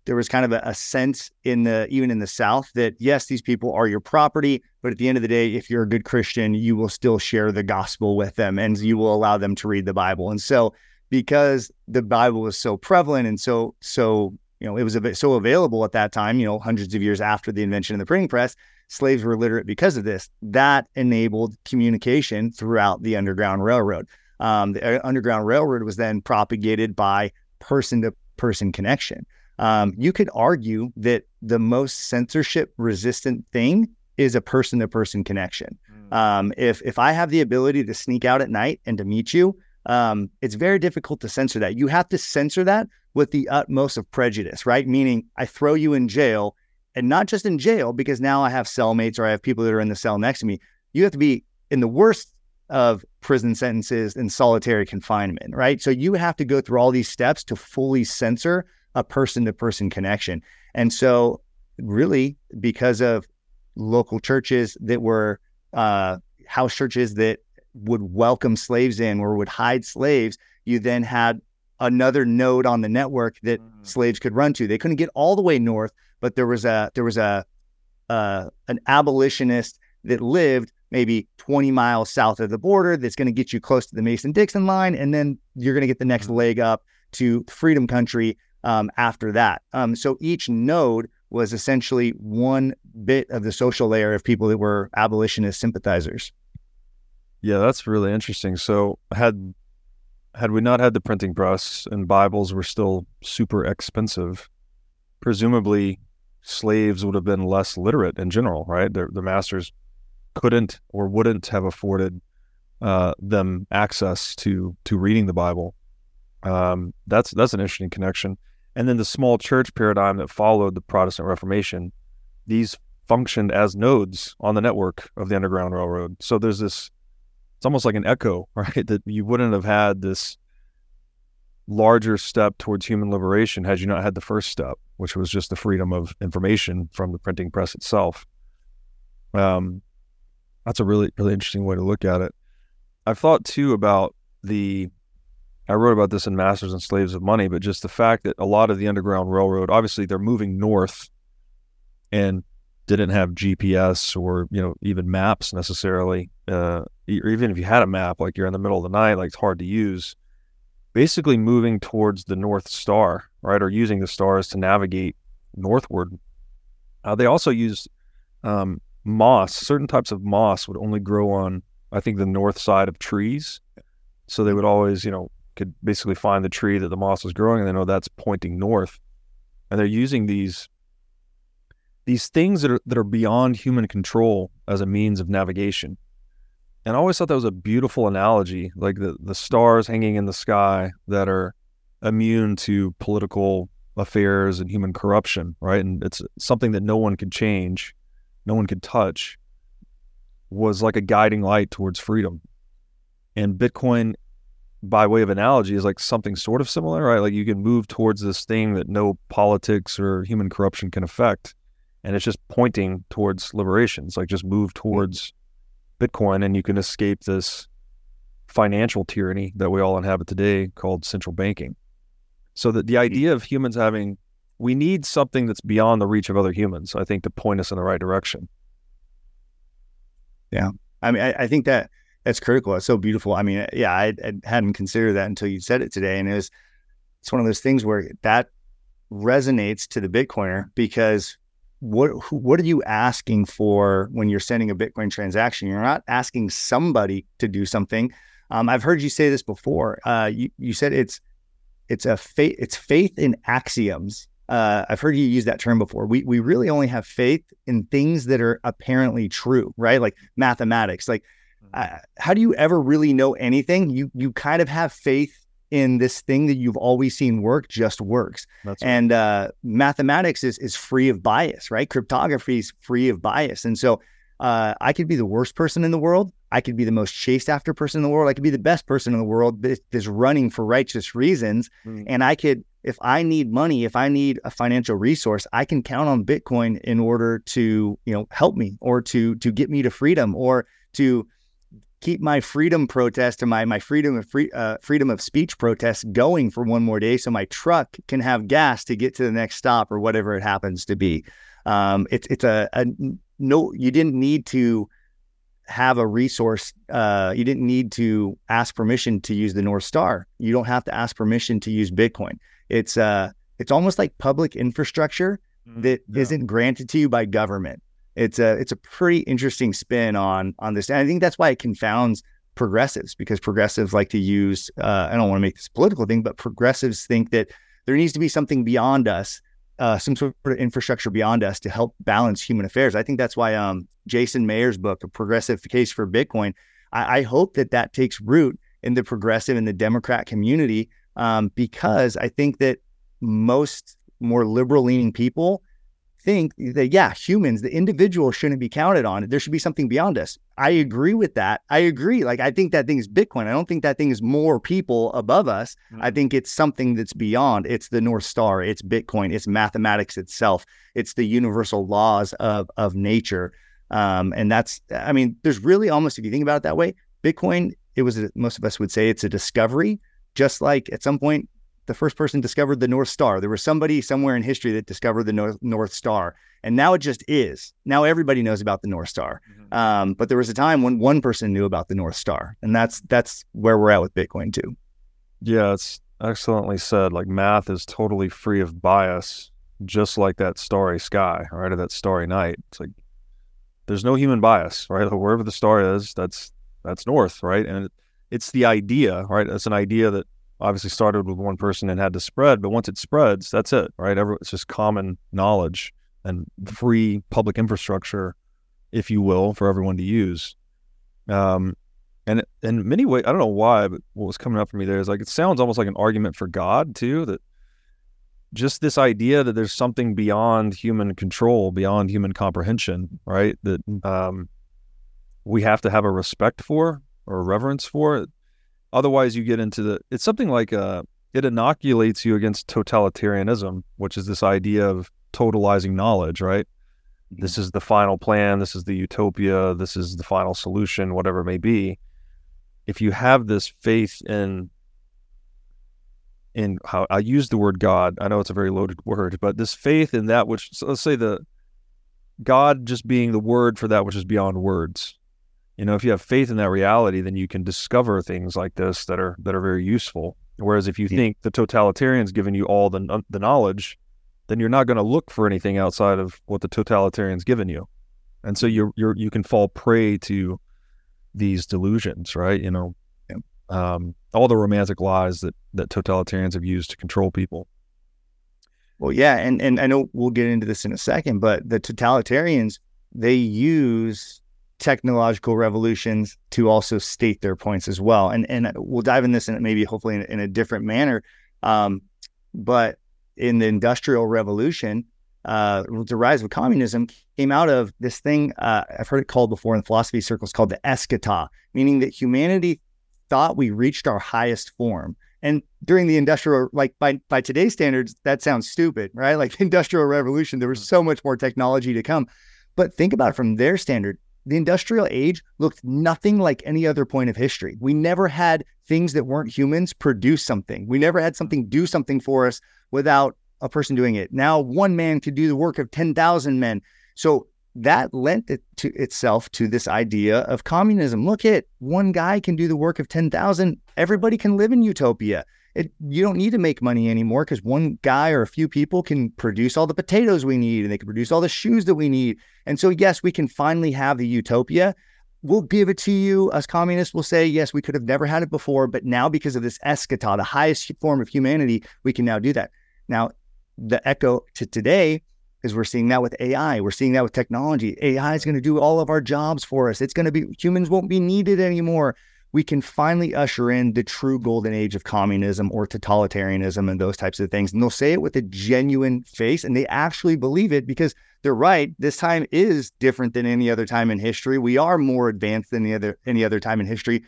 there was kind of a, a, sense in the even in the South that yes, these people are your property, but at the end of the day, if you're a good Christian, you will still share the gospel with them and you will allow them to read the Bible. And so because the Bible was so prevalent and so so you know, it was so available at that time, you know, hundreds of years after the invention of the printing press, slaves were literate because of this. That enabled communication throughout the Underground Railroad. Um, the uh, Underground Railroad was then propagated by person to person connection. Um, you could argue that the most censorship resistant thing is a person to person connection. Um, if if I have the ability to sneak out at night and to meet you, um, it's very difficult to censor that. You have to censor that with the utmost of prejudice, right? Meaning, I throw you in jail, and not just in jail because now I have cellmates or I have people that are in the cell next to me. You have to be in the worst of prison sentences in solitary confinement, right? So you have to go through all these steps to fully censor a person to person connection. And so, really, because of local churches that were uh, house churches that would welcome slaves in or would hide slaves, you then had another node on the network that mm. slaves could run to. They couldn't get all the way north, but there was a there was a uh, an abolitionist that lived maybe 20 miles south of the border that's going to get you close to the Mason Dixon line. And then you're going to get the next mm-hmm. leg up to freedom country um, after that. Um, so each node was essentially one bit of the social layer of people that were abolitionist sympathizers. Yeah, that's really interesting. So had had we not had the printing press and Bibles were still super expensive, presumably slaves would have been less literate in general, right? Their, the masters couldn't or wouldn't have afforded uh, them access to to reading the Bible. Um, that's that's an interesting connection. And then the small church paradigm that followed the Protestant Reformation, these functioned as nodes on the network of the Underground Railroad. So there's this, it's almost like an echo, right? That you wouldn't have had this larger step towards human liberation had you not had the first step, which was just the freedom of information from the printing press itself. Um, that's a really, really interesting way to look at it. I've thought too about the I wrote about this in Masters and Slaves of Money, but just the fact that a lot of the Underground Railroad, obviously, they're moving north and didn't have GPS or you know even maps necessarily. Uh, or even if you had a map, like you're in the middle of the night, like it's hard to use. Basically, moving towards the North Star, right, or using the stars to navigate northward. Uh, they also used um, moss. Certain types of moss would only grow on, I think, the north side of trees. So they would always, you know, could basically find the tree that the moss was growing and they know that's pointing north. And they're using these these things that are that are beyond human control as a means of navigation. And I always thought that was a beautiful analogy, like the the stars hanging in the sky that are immune to political affairs and human corruption, right? And it's something that no one could change, no one could touch, was like a guiding light towards freedom. And Bitcoin by way of analogy is like something sort of similar, right? Like you can move towards this thing that no politics or human corruption can affect. And it's just pointing towards liberation. It's like just move hmm. towards Bitcoin and you can escape this financial tyranny that we all inhabit today called central banking. So that the hmm. idea of humans having we need something that's beyond the reach of other humans, I think, to point us in the right direction. Yeah. I mean, I, I think that that's critical. It's so beautiful. I mean, yeah, I, I, hadn't considered that until you said it today, and it was it's one of those things where that resonates to the Bitcoiner because what what are you asking for when you're sending a Bitcoin transaction? You're not asking somebody to do something. Um, I've heard you say this before. Uh, you you said it's it's a faith it's faith in axioms. Uh, I've heard you use that term before. We we really only have faith in things that are apparently true, right? Like mathematics, like uh, how do you ever really know anything? You you kind of have faith in this thing that you've always seen work just works. That's and uh, mathematics is is free of bias, right? Cryptography is free of bias, and so uh, I could be the worst person in the world. I could be the most chased after person in the world. I could be the best person in the world that's running for righteous reasons. Mm. And I could, if I need money, if I need a financial resource, I can count on Bitcoin in order to, you know, help me or to to get me to freedom or to keep my freedom protest and my my freedom of free uh, freedom of speech protest going for one more day, so my truck can have gas to get to the next stop or whatever it happens to be. Um, it's it's a, a, no. You didn't need to have a resource. Uh, you didn't need to ask permission to use the North Star. You don't have to ask permission to use Bitcoin. It's uh, it's almost like public infrastructure mm-hmm. that yeah. not granted to you by government it's a it's a pretty interesting spin on on this. And I think that's why it confounds progressives because progressives like to use uh, I don't want to make this political thing, but progressives think that there needs to be something beyond us uh, some sort of infrastructure beyond us to help balance human affairs. I think that's why um, Jason Maier's book, A Progressive Case for Bitcoin, I, I, hope that that takes root in the progressive and the Democrat community um, because I think that most more liberal leaning people think that yeah humans the individual shouldn't be counted on. There should be something beyond us. I agree with that. I agree. Like i think that thing is bitcoin. I don't think that thing is more people above us. Mm-hmm. i think it's something that's beyond. It's the north star. It's bitcoin. It's mathematics itself. It's the universal laws of of nature. Um, and that's i mean there's really almost if you think about it that way bitcoin it was a, most of us would say it's a discovery. Just like at some point the first person discovered the North Star. There was somebody somewhere in history that discovered the North, North Star, and now it just is. Now everybody knows about the North Star. Mm-hmm. Um, but there was a time when one person knew about the North Star, and that's that's where we're at with Bitcoin too. Yeah, it's excellently said. Like math is totally free of bias, just like that starry sky, right, or that starry night. It's like there's no human bias, right? Wherever the star is, that's that's north, right? And it, it's the idea, right? It's an idea that obviously started with one person and had to spread, but once it spreads, that's it, right? Every, it's just common knowledge and free public infrastructure, if you will, for everyone to use. Um, and in many ways, I don't know why, but what was coming up for me there is like it sounds almost like an argument for God too. That just this idea that there's something beyond human control, beyond human comprehension, right? That um, we have to have a respect for or reverence for. Otherwise, you get into the. It's something like uh, it inoculates you against totalitarianism, which is this idea of totalizing knowledge, right? Mm-hmm. This is the final plan. This is the utopia. This is the final solution, whatever it may be. If you have this faith in in how I use the word God, I know it's a very loaded word, but this faith in that which, so let's say the God just being the word for that which is beyond words, you know if you have faith in that reality then you can discover things like this that are that are very useful whereas if you yeah. think the totalitarian's given you all the the knowledge then you're not going to look for anything outside of what the totalitarian's given you and so you're you're you can fall prey to these delusions right you know yeah. um, all the romantic lies that that totalitarians have used to control people well yeah and and i know we'll get into this in a second but the totalitarians they use technological revolutions to also state their points as well. And and we'll dive in this and maybe hopefully in, in, a different manner. Um, but in the industrial revolution, uh, the rise of communism came out of this thing uh, I've heard it called before in philosophy circles called the eschaton, meaning that humanity thought we reached our highest form. And during the industrial, like by by today's standards, that sounds stupid, right? Like industrial revolution, there was so much more technology to come. But think about it from their standard the industrial age looked nothing like any other point of history. We never had things that weren't humans produce something. We never had something do something for us without a person doing it. Now, one man could do the work of 10,000 men. So that lent it to itself to this idea of communism. Look at one guy can do the work of 10,000. Everybody can live in utopia. It, you don't need to make money anymore because one guy or a few people can produce all the potatoes we need and they can produce all the shoes that we need. And so, yes, we can finally have the utopia. We'll give it to you. Us communists will say, yes, we could have never had it before, but now because of this eschaton, the highest form of humanity, we can now do that. Now, the echo to today is we're seeing that with AI. We're seeing that with technology. AI is going to do all of our jobs for us. It's going to be humans won't be needed anymore we can finally usher in the true golden age of communism or totalitarianism and those types of things. And they'll say it with a genuine face and they actually believe it because they're right. This time is different than any other time in history. We are more advanced than any other any other time in history.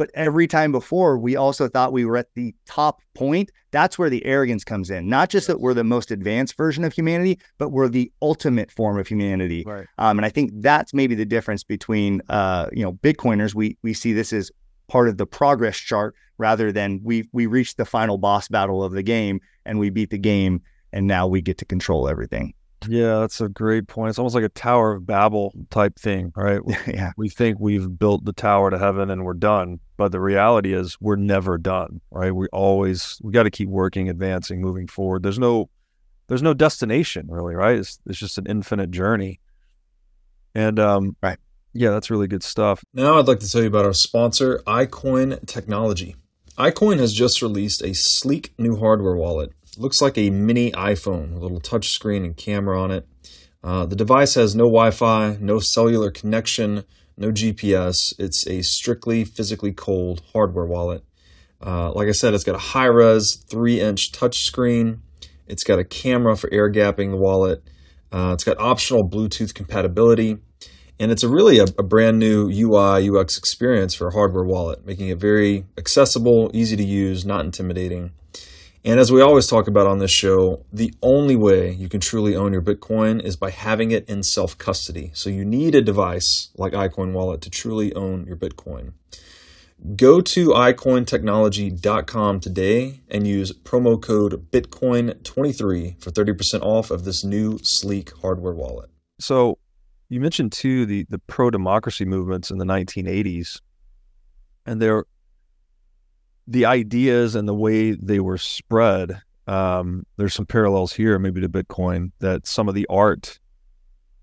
But every time before, we also thought we were at the top point. That's where the arrogance comes in. Not just that we're the most advanced version of humanity, but we're the ultimate form of humanity. Right. Um, and I think that's maybe the difference between, uh, you know, Bitcoiners. We we see this as part of the progress chart rather than we we reached the final boss battle of the game and we beat the game and now we get to control everything. Yeah, that's a great point. It's almost like a Tower of Babel type thing, right? yeah. We think we've built the tower to heaven and we're done, but the reality is we're never done, right? We always we got to keep working, advancing, moving forward. There's no there's no destination really, right? It's it's just an infinite journey. And um right. Yeah, that's really good stuff. Now I'd like to tell you about our sponsor, iCoin Technology. iCoin has just released a sleek new hardware wallet. Looks like a mini iPhone, a little touchscreen and camera on it. Uh, the device has no Wi Fi, no cellular connection, no GPS. It's a strictly physically cold hardware wallet. Uh, like I said, it's got a high res 3 inch touchscreen. It's got a camera for air gapping the wallet. Uh, it's got optional Bluetooth compatibility. And it's a really a, a, brand new UI UX experience for a hardware wallet, making it very accessible, easy to use, not intimidating. And as we always talk about on this show, the only way you can truly own your Bitcoin is by having it in self custody. So you need a device like iCoin Wallet to truly own your Bitcoin. Go to iCointechnology.com today and use promo code Bitcoin23 for 30% off of this new sleek hardware wallet. So you mentioned too the, the pro democracy movements in the 1980s, and they're the ideas and the way they were spread, um, there's some parallels here, maybe to Bitcoin, that some of the art,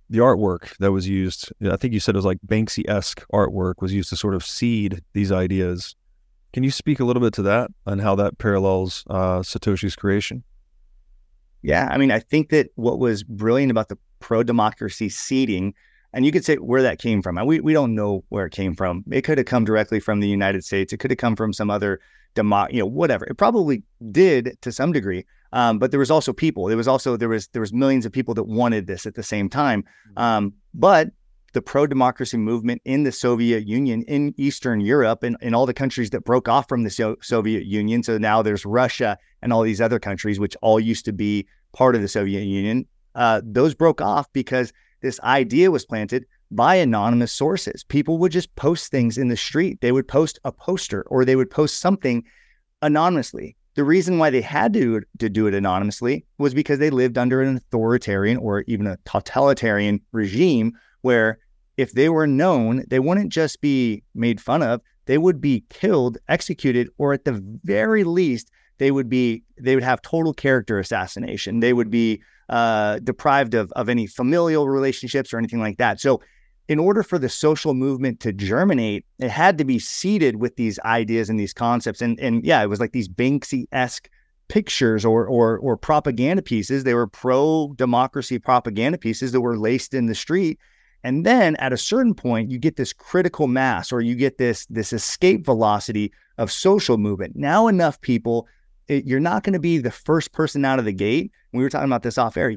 the artwork that was used, I think you said it was like Banksy esque artwork, was used to sort of seed these ideas. Can you speak a little bit to that and how that parallels uh, Satoshi's creation? Yeah, I mean, I think that what was brilliant about the pro democracy seeding and you could say where that came from. And we, we don't know where it came from. It could have come directly from the United States. It could have come from some other demo, you know, whatever. It probably did to some degree. Um, but there was also people. There was also there was there was millions of people that wanted this at the same time. Mm-hmm. Um, but the pro democracy movement in the Soviet Union, in Eastern Europe, and in all the countries that broke off from the so- Soviet Union. So now there's Russia and all these other countries, which all used to be part of the Soviet Union. Uh, those broke off because this idea was planted by anonymous sources. People would just post things in the street. They would post a poster or they would post something anonymously. The reason why they had to, to do it anonymously was because they lived under an authoritarian or even a totalitarian regime where if they were known, they wouldn't just be made fun of, they would be killed, executed, or at the very least, they would be they would have total character assassination. They would be uh, deprived of of any familial relationships or anything like that. So in order for the social movement to germinate, it had to be seeded with these ideas and these concepts. And and yeah, it was like these Banksy-esque pictures or or or propaganda pieces. They were pro democracy propaganda pieces that were laced in the street. And then at a certain point, you get this critical mass or you get this this escape velocity of social movement. Now enough people, it, you're not going to be the first person out of the gate. We were talking about this off air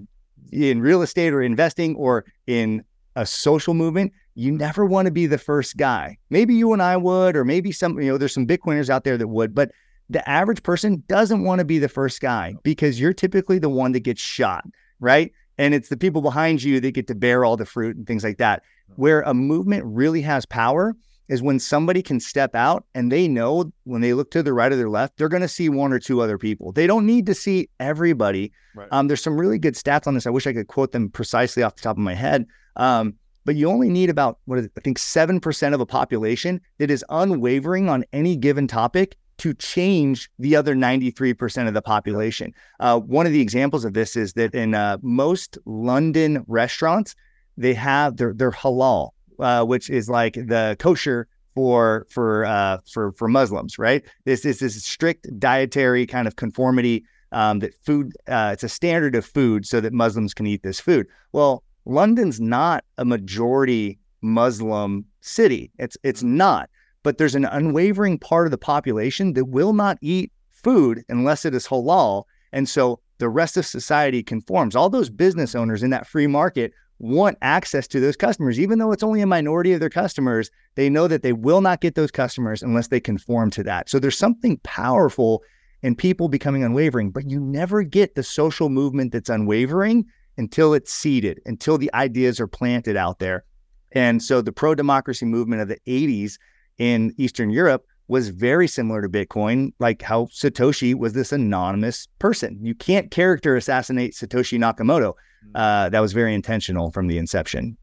in real estate or investing or in a social movement, you never want to be the first guy. Maybe you and I would, or maybe some, you know, there's some Bitcoiners out there that would, but the average person doesn't want to be the first guy because you're typically the one that gets shot, right? And it's the people behind you that get to bear all the fruit and things like that. Where a movement really has power is when somebody can step out and they know when they look to the right or their left, they're going to see one or two other people. They don't need to see everybody. Right. Um, there's some really good stats on this. I wish I could quote them precisely off the top of my head. Um, but you only need about what is it, I think seven percent of a population that is unwavering on any given topic to change the other 93% of the population. Uh, one of the examples of this is that in uh, most London restaurants, they have their they're halal, uh, which is like the kosher for for uh, for for Muslims, right? This is this strict dietary kind of conformity um, that food. Uh, it's a standard of food so that Muslims can eat this food. Well, London's not a majority Muslim city. It's it's not. But there's an unwavering part of the population that will not eat food unless it is halal. And so the rest of society conforms. All those business owners in that free market want access to those customers, even though it's only a minority of their customers. They know that they will not get those customers unless they conform to that. So there's something powerful in people becoming unwavering, but you never get the social movement that's unwavering until it's seeded, until the ideas are planted out there. And so the pro democracy movement of the 80s in Eastern Europe was very similar to Bitcoin, like how Satoshi was this anonymous person. You can't character assassinate Satoshi Nakamoto. Hmm. Uh, that was very intentional from the inception.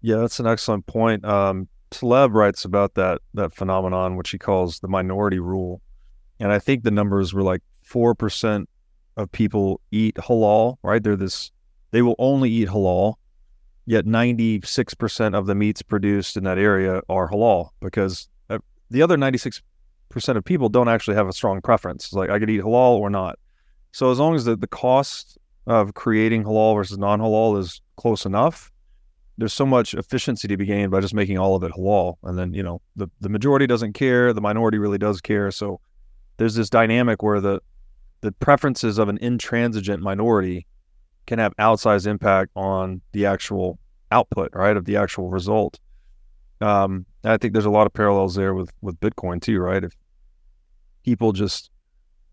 Yeah, that's an excellent point. Um, Taleb writes about that that phenomenon, which he calls the minority rule, and I think the numbers were like four percent of people eat halal, right? They're this, they will only eat halal, yet 96% of the meats produced in that area are halal because uh, the other 96% of people don't actually have a strong preference. It's like, I could eat halal or not. So as long as the, the cost of creating halal versus non-halal is close enough, there's so much efficiency to be gained by just making all of it halal. And then, you know, the, the majority doesn't care, the minority really does care. So there's this dynamic where the the preferences of an intransigent minority can have outsized impact on the actual output, right, of the actual result. Um, I think there's a lot of parallels there with with Bitcoin too, right? If people just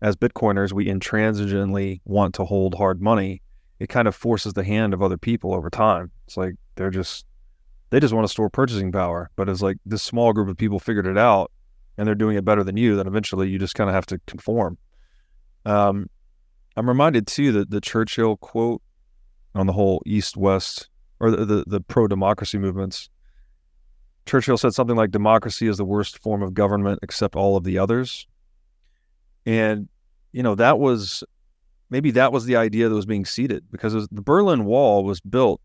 as Bitcoiners, we intransigently want to hold hard money, it kind of forces the hand of other people over time. It's like they're just they just want to store purchasing power. But it's like this small group of people figured it out and they're doing it better than you, then eventually you just kind of have to conform. Um, I'm reminded too that the Churchill quote on the whole East West or the, the, the pro democracy movements. Churchill said something like democracy is the worst form of government except all of the others. And, you know, that was maybe that was the idea that was being seeded because was, the Berlin Wall was built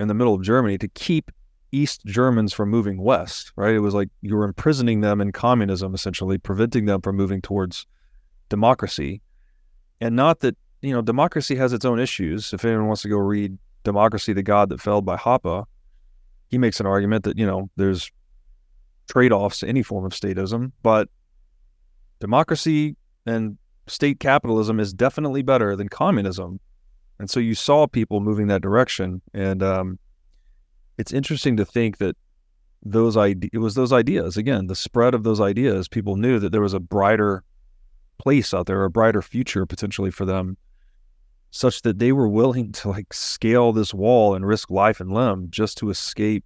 in the middle of Germany to keep East Germans from moving west, right? It was like you were imprisoning them in communism, essentially, preventing them from moving towards democracy. And not that, you know, democracy has its own issues. If anyone wants to go read Democracy, the God That Fell by Hoppe, he makes an argument that, you know, there's trade offs to any form of statism, but democracy and state capitalism is definitely better than communism. And so you saw people moving that direction. And um, it's interesting to think that those ide- it was those ideas again the spread of those ideas people knew that there was a brighter place out there a brighter future potentially for them such that they were willing to like scale this wall and risk life and limb just to escape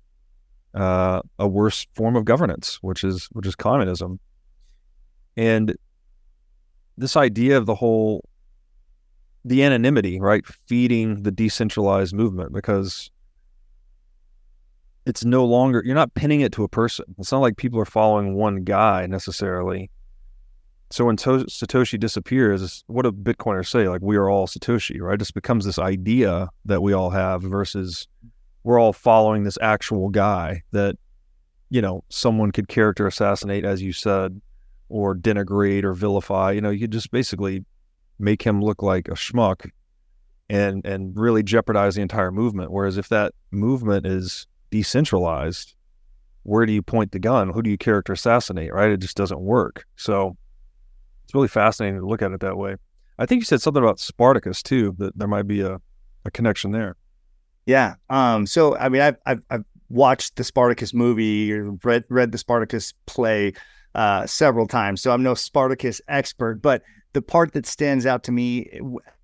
uh, a worse form of governance which is which is communism and this idea of the whole the anonymity, right? Feeding the decentralized movement because it's no longer you're not pinning it to a person. It's not like people are following one guy necessarily. So when to- Satoshi disappears, what do Bitcoiners say? Like we are all Satoshi, right? It just becomes this idea that we all have versus we're all following this actual guy that you know someone could character assassinate, as you said, or denigrate or vilify. You know, you just basically make him look like a schmuck and and really jeopardize the entire movement. Whereas if that movement is decentralized, where do you point the gun? Who do you character assassinate? Right? It just doesn't work. So it's really fascinating to look at it that way. I think you said something about Spartacus too, that there might be a, a connection there. Yeah. Um, so I mean I've, I've I've watched the Spartacus movie, or read read the Spartacus play uh, several times. So I'm no Spartacus expert, but the part that stands out to me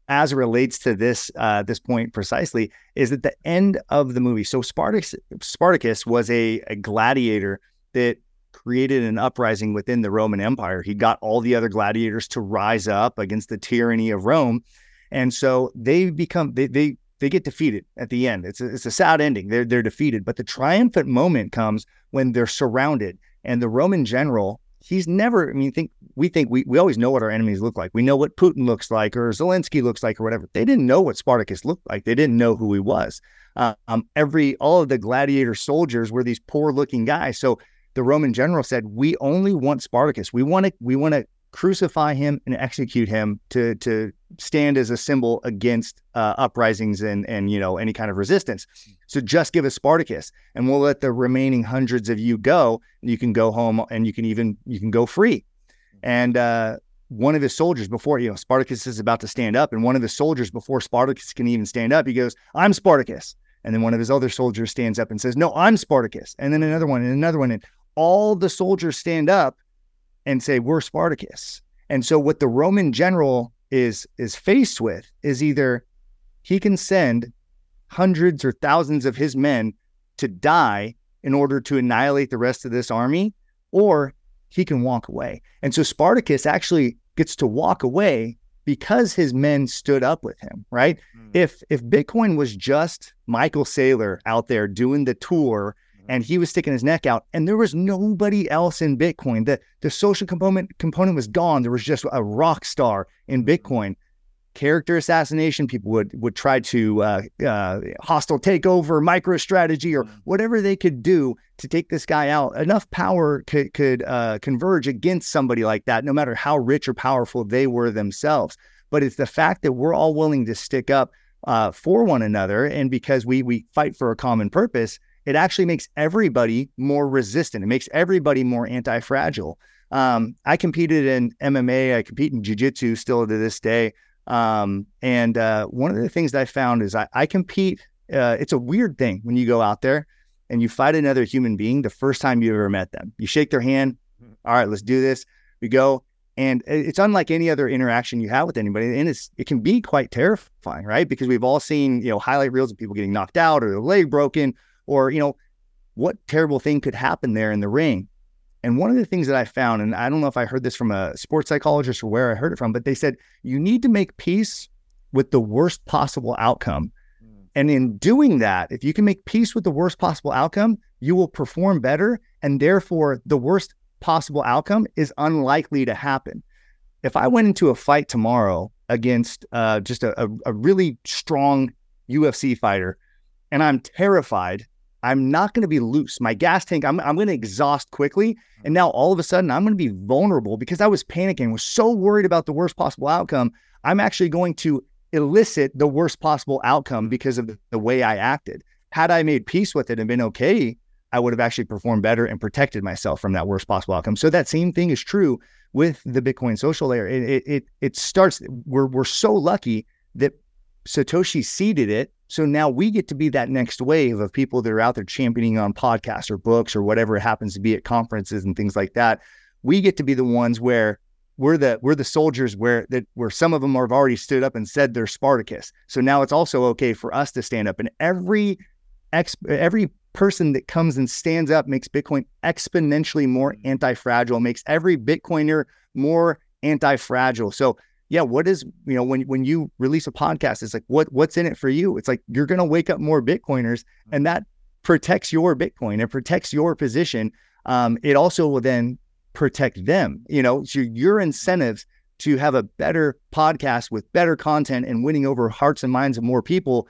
as it relates to this uh, this point precisely is at the end of the movie. So Spartacus Spartacus was a, a gladiator that created an uprising within the Roman Empire. He got all the other gladiators to rise up against the tyranny of Rome, and so they become they they they get defeated at the end. It's a, it's a sad ending. They're they're defeated, but the triumphant moment comes when they're surrounded and the Roman general he's never, I mean, think we think we, we always know what our enemies look like. We know what Putin looks like or Zelensky looks like or whatever. They didn't know what Spartacus looked like. They didn't know who he was. Uh, um, every, all of the gladiator soldiers were these poor looking guys. So the Roman general said, we only want Spartacus. We want to, we want to crucify him and execute him to, to stand as a symbol against uh, uprisings and, and, you know, any kind of resistance. So just give us Spartacus and we'll let the remaining hundreds of you go. You can go home and you can even you can go free. And uh, one of his soldiers before, you know, Spartacus is about to stand up, and one of the soldiers before Spartacus can even stand up, he goes, I'm Spartacus. And then one of his other soldiers stands up and says, No, I'm Spartacus. And then another one and another one. And all the soldiers stand up and say, We're Spartacus. And so what the Roman general is is faced with is either he can send hundreds or thousands of his men to die in order to annihilate the rest of this army, or he can walk away. And so Spartacus actually gets to walk away because his men stood up with him, right? Mm. If if Bitcoin was just Michael Saylor out there doing the tour. And he was sticking his neck out and there was nobody else in Bitcoin, the the social component component was gone. There was just a rock star in. Bitcoin character assassination. People would would try to uh, uh, hostile takeover, MicroStrategy, or mm. whatever they could do to take this guy out. Enough power could could uh, converge against somebody like that, no matter how rich or powerful they were themselves. but it's the fact that we're all willing to stick up uh, for one another, and because we we fight for a common purpose, it actually makes everybody more resistant. It makes everybody more anti-fragile. Um, I competed in MMA. I compete in jiu-jitsu still to this day. Um, and uh, one of the things that I found is I, I compete. Uh, it's a weird thing when you go out there and you fight another human being the first time you ever met them. You shake their hand. Mm-hmm. All right, let's do this. We go, and it's unlike any other interaction you have with anybody, and it's it can be quite terrifying, right? Because we've all seen you know highlight reels of people getting knocked out or their leg broken, or you know what terrible thing could happen there in the ring. And one of the things that I found, and I don't know if I heard this from a sports psychologist or where I heard it from, but they said you need to make peace with the worst possible outcome. Mm. And in doing that, if you can make peace with the worst possible outcome, you will perform better. And therefore, the worst possible outcome is unlikely to happen. If I went into a fight tomorrow against uh, just a, a, a really strong UFC fighter and I'm terrified I'm not going to be loose. My gas tank, I'm, I'm going to exhaust quickly. And now all of a sudden, I'm going to be vulnerable because I was panicking, was so worried about the worst possible outcome. I'm actually going to elicit the worst possible outcome because of the way I acted. Had I made peace with it and been okay, I would have actually performed better and protected myself from that worst possible outcome. So that same thing is true with the Bitcoin social layer. It it it, starts. We're we're so lucky that Satoshi seeded it so now we get to be that next wave of people that are out there championing on podcasts or books or whatever it happens to be at conferences and things like that. We get to be the ones where we're the we're the soldiers where that where some of them have already stood up and said they're Spartacus. So now it's also okay for us to stand up. And every ex every person that comes and stands up makes Bitcoin exponentially more mm. anti-fragile, makes every Bitcoiner more anti-fragile. So yeah, what is, you know, when when you release a podcast, it's like what what's in it for you? It's like you're gonna wake up more Bitcoiners and mm-hmm. that protects your Bitcoin, it protects your position. Um, it also will then protect them, you know, so your incentives to have a better podcast with better content and winning over hearts and minds of more people.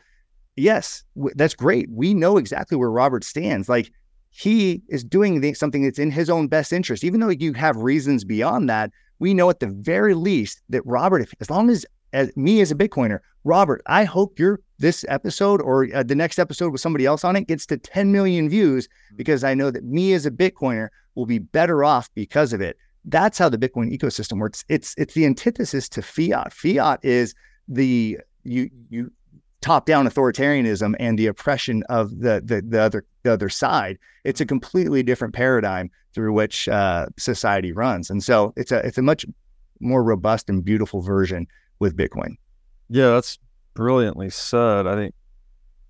Yes, w- that's great. We know exactly where Robert stands. Like he is doing something that's in his own best interest, even though you have reasons beyond that we know at the very least that Robert, if, as long as, as me as a Bitcoiner, Robert, I hope your this episode or uh, the next episode with somebody else on it gets to 10 million views mm-hmm. because I know that me as a Bitcoiner will be better off because of it. That's how the Bitcoin ecosystem works. It's it's the antithesis to fiat. Fiat is the you you top down authoritarianism and the oppression of the, the the other the other side. It's a completely different paradigm through which uh, society runs, and so it's a it's a much more robust and beautiful version with Bitcoin. Yeah, that's brilliantly said. I think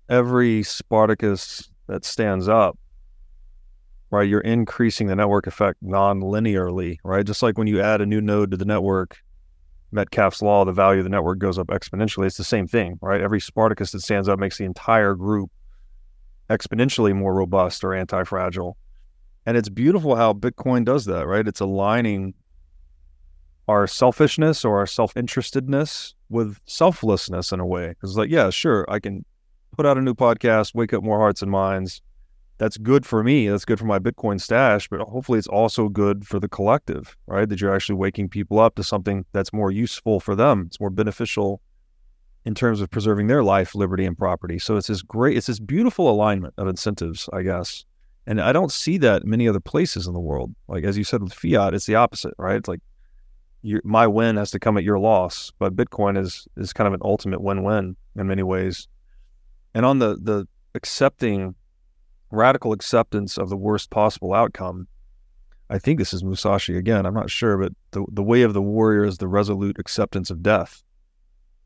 every Spartacus that stands up, right, you're increasing the network effect non-linearly, right? Just like when you add a new node to the network, Metcalfe's law, the value of the network goes up exponentially. It's the same thing, right? Every Spartacus that stands up makes the entire group exponentially more robust or anti-fragile. And it's beautiful how Bitcoin does that, right? It's aligning our selfishness or our self-interestedness with selflessness in a way. It's like, yeah, sure, I can put out a new podcast, wake up more hearts and minds. That's good for me. That's good for my Bitcoin stash, but hopefully it's also good for the collective, right? That you're actually waking people up to something that's more useful for them. It's more beneficial in terms of preserving their life, liberty, and property. So it's this great, it's this beautiful alignment of incentives, I guess. And I don't see that many other places in the world. Like as you said with fiat, it's the opposite, right? It's like my win has to come at your loss. But Bitcoin is is kind of an ultimate win-win in many ways. And on the the accepting radical acceptance of the worst possible outcome, I think this is Musashi again. I'm not sure, but the the way of the warrior is the resolute acceptance of death.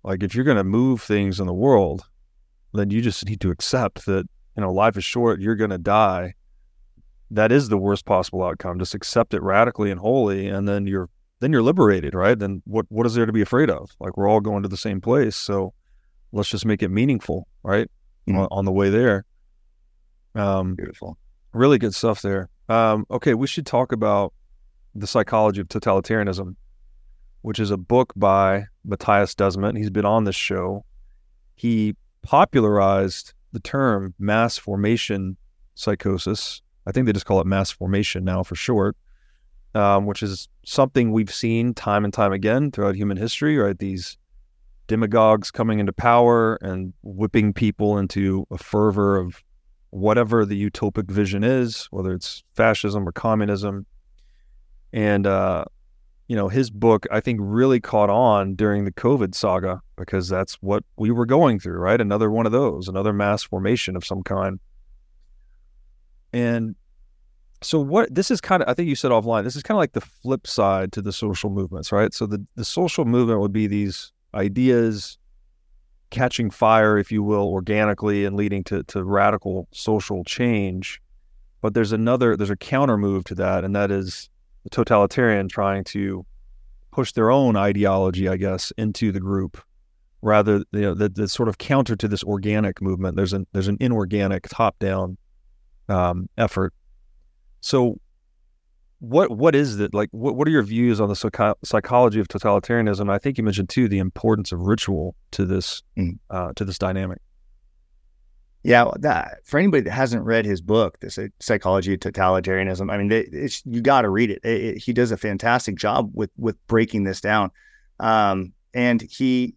Like if you're going to move things in the world, then you just need to accept that you know life is short. You're going to die. That is the worst possible outcome. Just accept it radically and wholly, and then you're then you're liberated, right? Then what what is there to be afraid of? Like we're all going to the same place, so let's just make it meaningful, right? Mm-hmm. On, on, the way there. Um, Beautiful. Really good stuff there. Um, okay, we should talk about the psychology of totalitarianism which is a book by Mattias Desmet. He's been on this show. He popularized the term mass formation psychosis. I think they just call it mass formation now for short, um, which is something we've seen time and time again throughout human history, right? These demagogues coming into power and whipping people into a fervor of whatever the utopic vision is, whether it's fascism or communism. And, uh, you know, his book, I think, really caught on during the COVID saga because that's what we were going through, right? Another one of those, another mass formation of some kind. And so what this is kind of I think you said offline, this is kind of like the flip side to the social movements, right? So the, the social movement would be these ideas catching fire, if you will, organically and leading to, to radical social change. But there's another, there's a counter move to that, and that is the totalitarian trying to push their own ideology, I guess, into the group, rather you know sort of counter to this organic movement. There's an there's an inorganic top down um, effort. So what what is it like what, what are your views on the psych- psychology of totalitarianism i think you mentioned too the importance of ritual to this mm. uh, to this dynamic yeah that, for anybody that hasn't read his book the psychology of totalitarianism i mean you got to read it. It, it. he does a fantastic job with with breaking this down um, and he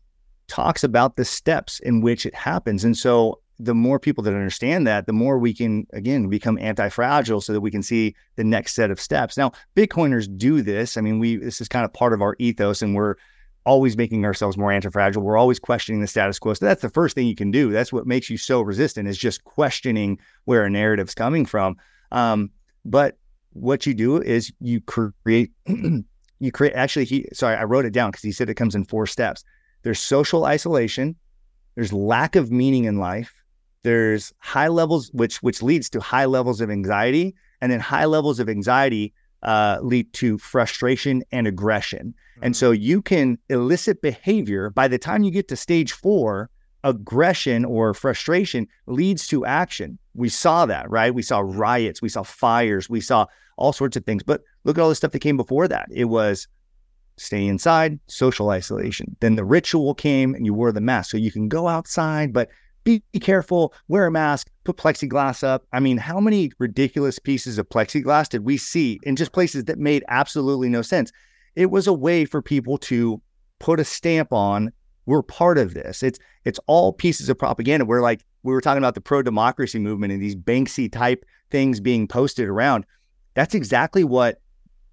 talks about the steps in which it happens and so the more people that understand that, the more we can, again, become anti fragile so that we can see the next set of steps. Now, Bitcoiners do this. I mean, we, this is kind of part of our ethos and we're always making ourselves more anti fragile. We're always questioning the status quo. So that's the first thing you can do. That's what makes you so resistant is just questioning where a narrative's coming from. Um, but what you do is you create, you create, actually, he, sorry, I wrote it down because he said it comes in four steps. There's social isolation, there's lack of meaning in life there's high levels which which leads to high levels of anxiety and then high levels of anxiety uh, lead to frustration and aggression. Mm-hmm. and so you can elicit behavior by the time you get to stage four aggression or frustration leads to action. We saw that right? We saw riots we saw fires we saw all sorts of things but look at all the stuff that came before that. It was stay inside social isolation. Then the ritual came and you wore the mask. So you can go outside but be careful, wear a mask, put plexiglass up. I mean, how many ridiculous pieces of plexiglass did we see in just places that made absolutely no sense? It was a way for people to put a stamp on we're part of this. It's it's all pieces of propaganda. We're like we were talking about the pro democracy movement and these Banksy type things being posted around. That's exactly what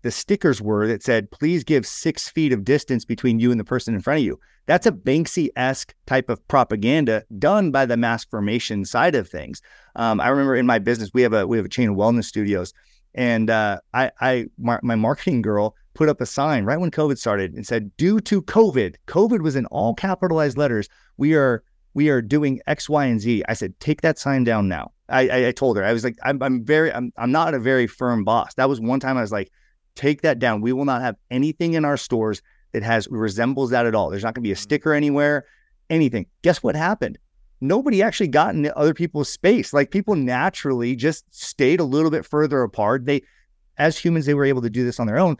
the stickers were that said, please give six feet of distance between you and the person in front of you. That's a Banksy esque type of propaganda done by the mass formation side of things. Um, I remember in my business, we have a we have a chain of wellness studios, and uh, I, I my, my marketing girl put up a sign right when COVID started and said, "Due to COVID, COVID was in all capitalized letters. We are we are doing X, Y, and Z. I said, "Take that sign down now." I, I, I told her I was like, "I'm, I'm very I'm, I'm not a very firm boss." That was one time I was like, "Take that down. We will not have anything in our stores that has resembles that at all. There's not going to be a mm-hmm. sticker anywhere, anything. Guess what happened? Nobody actually got into other people's space. Like people naturally just stayed a little bit further apart. They, as humans, they were able to do this on their own.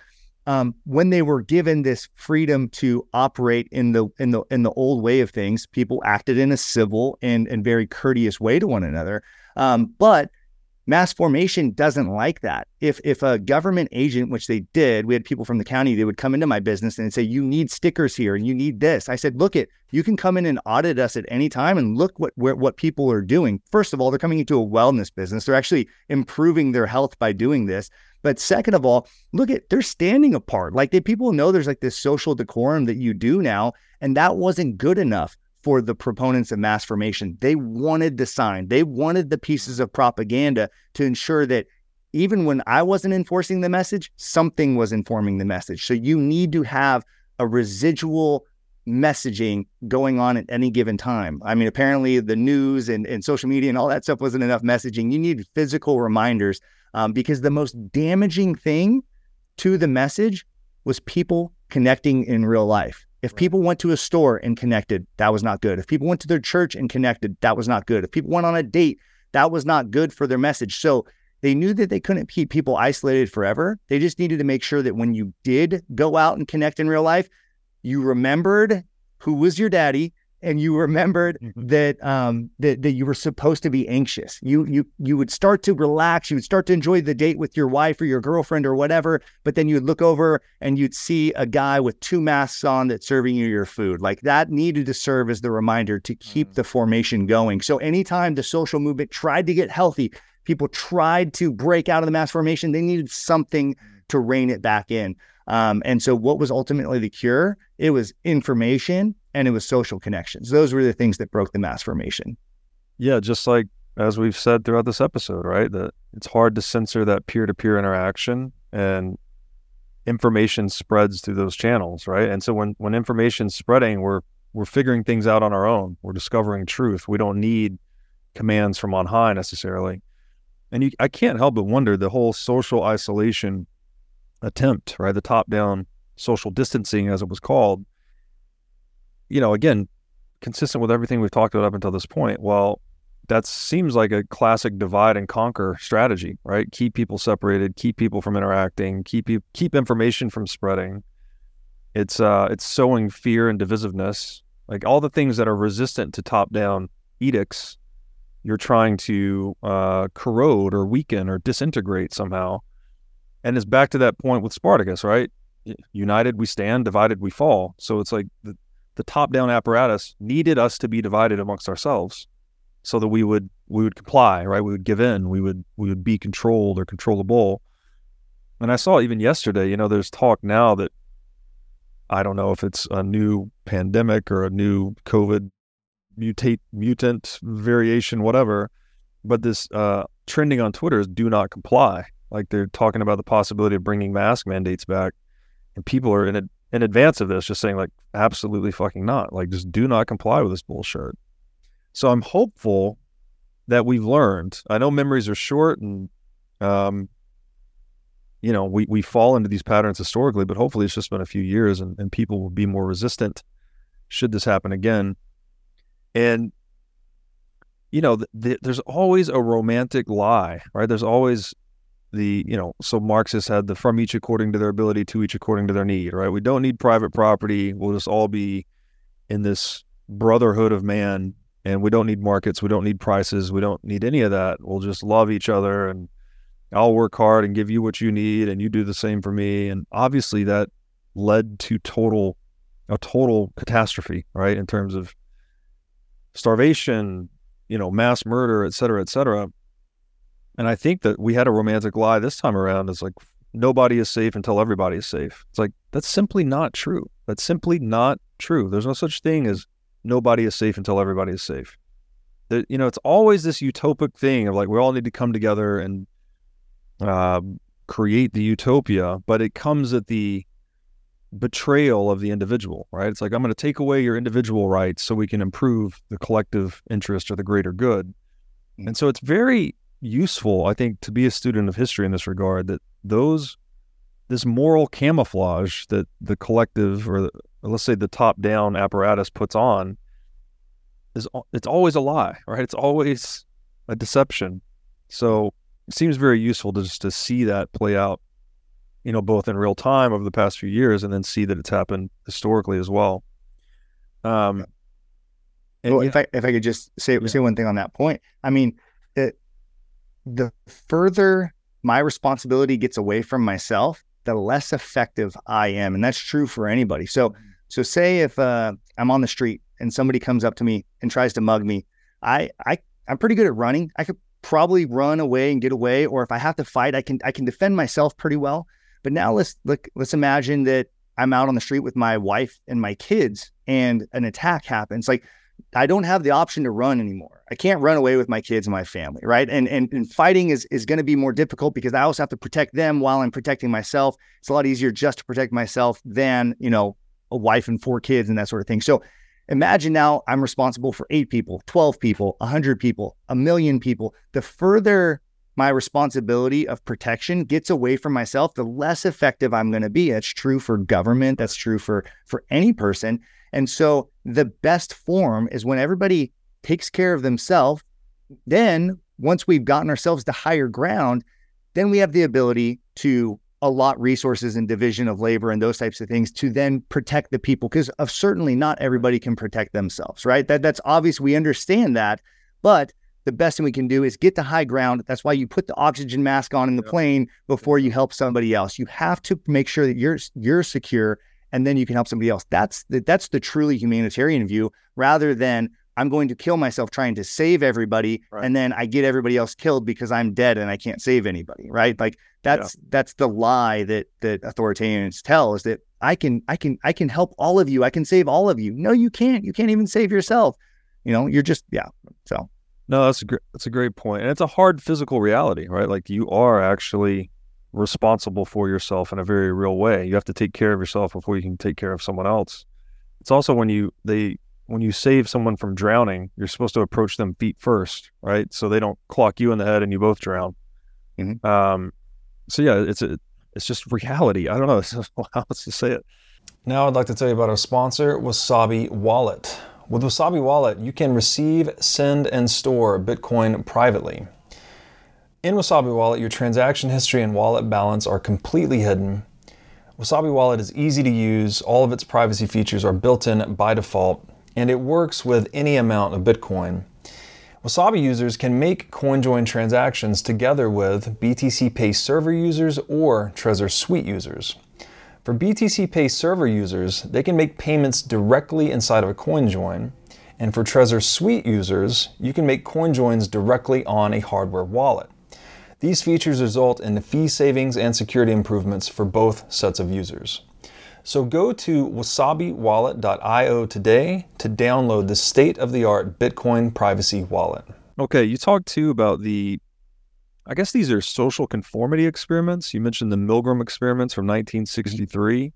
Um, when they were given this freedom to operate in the in the in the old way of things, people acted in a civil and and very courteous way to one another. Um, but Mass formation doesn't like that. If if a government agent, which they did, we had people from the county, they would come into my business and say, "You need stickers here, and you need this." I said, "Look, it you can come in and audit us at any time, and look what where, what people are doing. First of all, they're coming into a wellness business. They're actually improving their health by doing this. But second of all, look at they're standing apart. Like they people know there's like this social decorum that you do now, and that wasn't good enough for the proponents of mass formation. They wanted the sign, they wanted the pieces of propaganda to ensure that even when I wasn't enforcing the message, something was informing the message. So you need to have a residual messaging going on at any given time. I mean, apparently the news and, and social media and all that stuff wasn't enough messaging. You need physical reminders um, because the most damaging thing to the message was people connecting in real life. If people went to a store and connected, that was not good. If people went to their church and connected, that was not good. If people went on a date, that was not good for their message. So they knew that they couldn't keep people isolated forever. They just needed to make sure that when you did go out and connect in real life, you remembered who was your daddy and you remembered Mhm. that um that, that you were supposed to be anxious. You you you would start to relax, you would start to enjoy the date with your wife or your girlfriend or whatever, but then you'd look over and you'd see a guy with two masks on that's serving you your food. Like that needed to serve as the reminder to keep Mm. the formation going. So anytime the social movement tried to get healthy, people tried to break out of the mass formation, they needed something to rein it back in. Um, and so, what was ultimately the cure? It was information and it was social connections. Those were the things that broke the mass formation. Yeah, just like as we've said throughout this episode, right? That it's hard to censor that peer to peer interaction and information spreads through those channels, right? And so when when information's spreading, we're we're figuring things out on our own. We're discovering truth. We don't need commands from on high necessarily. And you, I can't help but wonder the whole social isolation attempt, right? The top down social distancing, as it was called. You know, again, consistent with everything we've talked about up until this point. Well, that seems like a classic divide and conquer strategy, right? Keep people separated, keep people from interacting, keep keep information from spreading. It's uh it's sowing fear and divisiveness, like all the things that are resistant to top down edicts. You're trying to uh, corrode or weaken or disintegrate somehow, and it's back to that point with Spartacus, right? United we stand, divided we fall. So it's like the, the top down apparatus needed us to be divided amongst ourselves so that we would we would comply, right? We would give in, we would we would be controlled or controllable. And I saw even yesterday, you know, there's talk now that I don't know if it's a new pandemic or a new COVID mutate mutant variation, whatever, but this uh, trending on Twitter is do not comply. Like they're talking about the possibility of bringing mask mandates back, and people are in a, in advance of this just saying like absolutely fucking not. Like just do not comply with this bullshit. So I'm hopeful that we've learned. I know memories are short and um you know, we we fall into these patterns historically, but hopefully it's just been a few years and, and people will be more resistant should this happen again. And you know, th- th- there's always a romantic lie, right? There's always the, you know, so Marxists had the from each according to their ability to each according to their need, right? We don't need private property. We'll just all be in this brotherhood of man and we don't need markets. We don't need prices. We don't need any of that. We'll just love each other and I'll work hard and give you what you need and you do the same for me. And obviously that led to total, a total catastrophe, right? In terms of starvation, you know, mass murder, et cetera, et cetera. And I think that we had a romantic lie this time around. It's like nobody is safe until everybody is safe. It's like that's simply not true. That's simply not true. There's no such thing as nobody is safe until everybody is safe. That you know, it's always this utopic thing of like we all need to come together and uh, create the utopia, but it comes at the betrayal of the individual, right? It's like I'm going to take away your individual rights so we can improve the collective interest or the greater good. And so it's very useful, I think, to be a student of history in this regard that those this moral camouflage that the collective or, the, or let's say the top down apparatus puts on is it's always a lie, right? It's always a deception. So it seems very useful to just to see that play out, you know, both in real time over the past few years, and then see that it's happened historically as well. Um, and well, yeah, if I if I could just say Yeah. say one thing on that point, I mean, it, the further my responsibility gets away from myself, the less effective I am, and that's true for anybody. So so say if uh, I'm on the street and somebody comes up to me and tries to mug me, I I I'm pretty good at running. I could probably run away and get away, or if I have to fight, I can I can defend myself pretty well. But now let's look let's imagine that I'm out on the street with my wife and my kids, and an attack happens. Like I don't have the option to run anymore. I can't run away with my kids and my family, right? And and, and fighting is is going to be more difficult because I also have to protect them while I'm protecting myself. It's a lot easier just to protect myself than you know a wife and four kids and that sort of thing. So imagine now I'm responsible for eight people, twelve people, a hundred people, a million people. The further my responsibility of protection gets away from myself, the less effective I'm going to be. That's true for government. That's true for for any person. And so the best form is when everybody takes care of themselves. Then once we've gotten ourselves to higher ground, then we have the ability to allot resources and division of labor and those types of things to then protect the people because of certainly not everybody can protect themselves right? That that's obvious we understand that but the best thing we can do is get to high ground. That's why you put the oxygen mask on in the plane before you help somebody else. You have to make sure that you're you're secure and then you can help somebody else that's the, that's the truly humanitarian view rather than I'm going to kill myself trying to save everybody, right. and then I get everybody else killed because I'm dead and I can't save anybody. Right? Like that's yeah. that's the lie that that authoritarians tell is that I can I can I can help all of you. I can save all of you. No, you can't. You can't even save yourself. You know, you're just yeah. So no, that's a great that's a great point, and it's a hard physical reality, right? Like you are actually responsible for yourself in a very real way. You have to take care of yourself before you can take care of someone else. It's also when you they when you save someone from drowning, you're supposed to approach them feet first, right? So they don't clock you in the head and you both drown. Mm-hmm. Um, so yeah, it's a, it's just reality. I don't know how else to say it. Now I'd like to tell you about our sponsor, Wasabi Wallet. With Wasabi Wallet, you can receive, send, and store Bitcoin privately. In Wasabi Wallet, your transaction history and wallet balance are completely hidden. Wasabi Wallet is easy to use. All of its privacy features are built in by default and it works with any amount of Bitcoin. Wasabi users can make CoinJoin transactions together with BTC Pay server users or Trezor Suite users. For BTC Pay server users, they can make payments directly inside of a CoinJoin, and for Trezor Suite users, you can make CoinJoins directly on a hardware wallet. These features result in fee savings and security improvements for both sets of users. So go to wasabiwallet.io today to download the state of the art Bitcoin privacy wallet. Okay, you talked too about the, I guess these are social conformity experiments. You mentioned the Milgram experiments from 1963.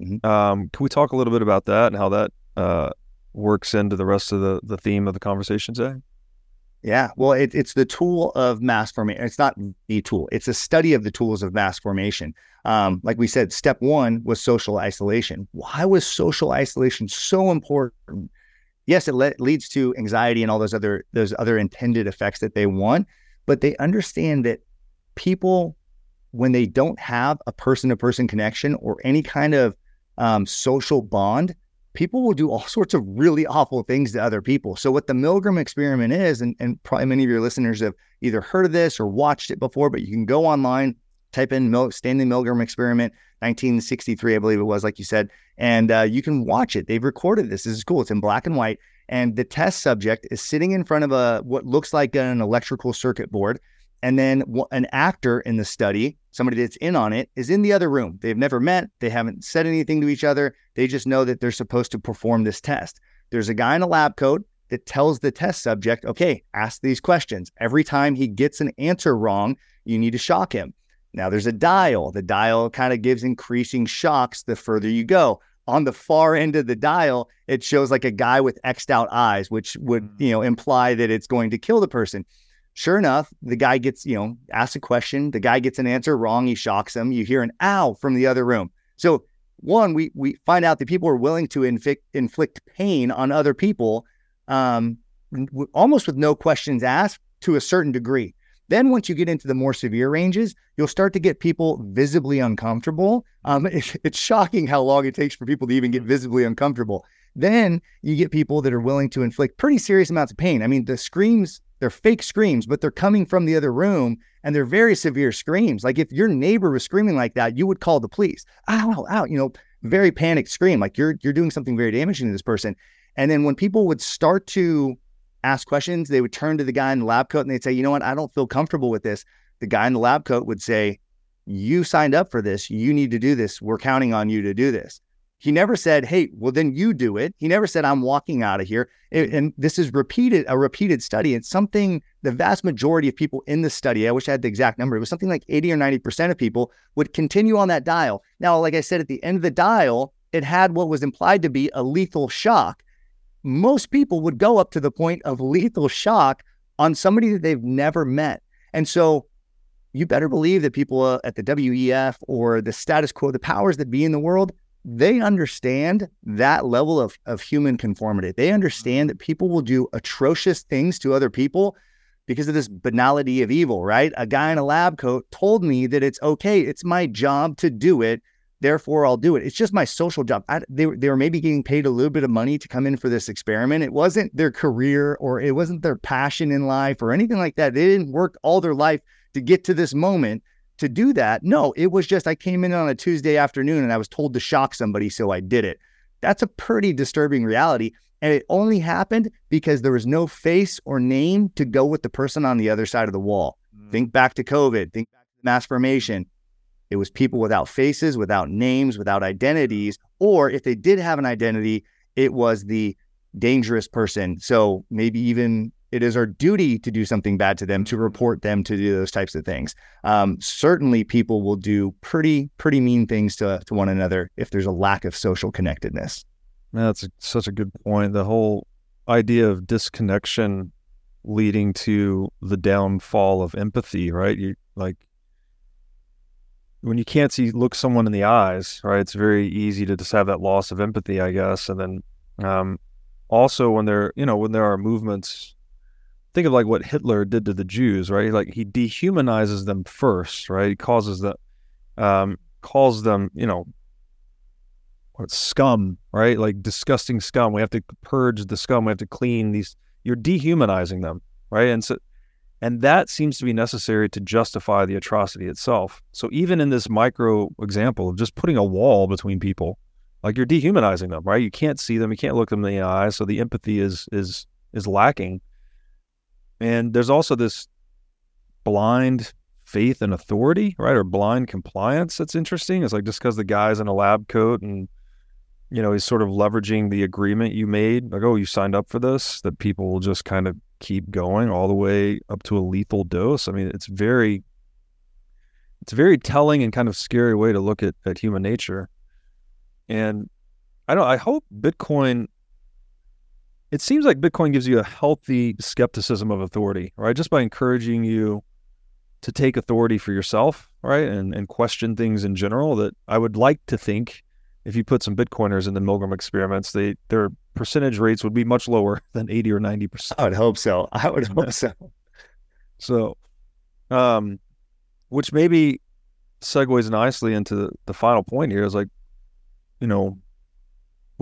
Mm-hmm. Um, can we talk a little bit about that and how that uh, works into the rest of the, the theme of the conversation today? Yeah, well, it, it's the tool of mass formation. It's not the tool; it's a study of the tools of mass formation. Um, like we said, step one was social isolation. Why was social isolation so important? Yes, it le- leads to anxiety and all those other those other intended effects that they want, but they understand that people, when they don't have a person-to-person connection or any kind of um, social bond, people will do all sorts of really awful things to other people. So, what the Milgram experiment is, and, and probably many of your listeners have either heard of this or watched it before, but you can go online, type in Mil- Stanley Milgram experiment, 1963, I believe it was, like you said, and uh, you can watch it. They've recorded this. This is cool. It's in black and white. And the test subject is sitting in front of a what looks like an electrical circuit board. And then an actor in the study, somebody that's in on it, is in the other room. They've never met. They haven't said anything to each other. They just know that they're supposed to perform this test. There's a guy in a lab coat that tells the test subject, okay, ask these questions. Every time he gets an answer wrong, you need to shock him. Now there's a dial. The dial kind of gives increasing shocks the further you go. On the far end of the dial, it shows like a guy with X'd out eyes, which would, mm. you know, imply that it's going to kill the person. Sure enough, the guy gets, you know, asks a question. The guy gets an answer wrong. He shocks him. You hear an ow from the other room. So, one, we we find out that people are willing to inflict inflict pain on other people, um, almost with no questions asked to a certain degree. Then, once you get into the more severe ranges, you'll start to get people visibly uncomfortable. Um, it's, it's shocking how long it takes for people to even get visibly uncomfortable. Then you get people that are willing to inflict pretty serious amounts of pain. I mean, the screams they're fake screams, but they're coming from the other room and they're very severe screams. Like if your neighbor was screaming like that, you would call the police. Ow, ow, you know, very panicked scream. Like you're you're doing something very damaging to this person. And then when people would start to ask questions, they would turn to the guy in the lab coat and they'd say, you know what, I don't feel comfortable with this. The guy in the lab coat would say, You signed up for this. You need to do this. We're counting on you to do this. He never said, "Hey, well then you do it." He never said, "I'm walking out of here." and this is repeated a repeated study. It's something the vast majority of people in the study. I wish I had the exact number. It was something like 80 or 90 percent of people would continue on that dial. Now, like I said, at the end of the dial, it had what was implied to be a lethal shock. Most people would go up to the point of lethal shock on somebody that they've never met, and so you better believe that people uh, at the WEF or the status quo, the powers that be in the world, they understand that level of, of human conformity. They mm-hmm. understand that people will do atrocious things to other people because of this banality of evil, right? A guy in a lab coat told me that it's okay. It's my job to do it. Therefore, I'll do it. It's just my social job. I, they, they were maybe getting paid a little bit of money to come in for this experiment. It wasn't their career or it wasn't their passion in life or anything like that. They didn't work all their life to get to this moment to do that. No, it was just I came in on a Tuesday afternoon and I was told to shock somebody. So I did it. That's a pretty disturbing reality. And it only happened because there was no face or name to go with the person on the other side of the wall. Mm. Think back to COVID, think back to mass formation. It was people without faces, without names, without identities. Or if they did have an identity, it was the dangerous person. So maybe even it is our duty to do something bad to them, to mm. report them, to do those types of things. Um, certainly, people will do pretty, pretty mean things to, to one another if there's a lack of social connectedness. That's such a good point. The whole idea of disconnection leading to the downfall of empathy, right? You like when you can't see look someone in the eyes, right? It's very easy to just have that loss of empathy, I guess. And then um, also when there, you know, when there are movements, think of like what Hitler did to the Jews, right? Like he dehumanizes them first, right? He causes the um, calls them, you know, scum, right? Like disgusting scum. We have to purge the scum. We have to clean these. You're dehumanizing them, right? And so, and that seems to be necessary to justify the atrocity itself. So even in this micro example of just putting a wall between people, like you're dehumanizing them, right? You can't see them, you can't look them in the eye, so the empathy is is is lacking. And there's also this blind faith and authority, right? Or blind compliance that's interesting. It's like just because the guy's in a lab coat and you know, he's sort of leveraging the agreement you made, like, oh, you signed up for this, that people will just kind of keep going all the way up to a lethal dose. I mean, it's very, it's a very telling and kind of scary way to look at, at human nature. And I don't, I hope Bitcoin, it seems like Bitcoin gives you a healthy skepticism of authority, right? Just by encouraging you to take authority for yourself, right? And, and question things in general that I would like to think if you put some Bitcoiners in the Milgram experiments, they their percentage rates would be much lower than 80 or 90 percent. I would hope so. I would hope so. So, um, which maybe segues nicely into the, the final point here is like, you know,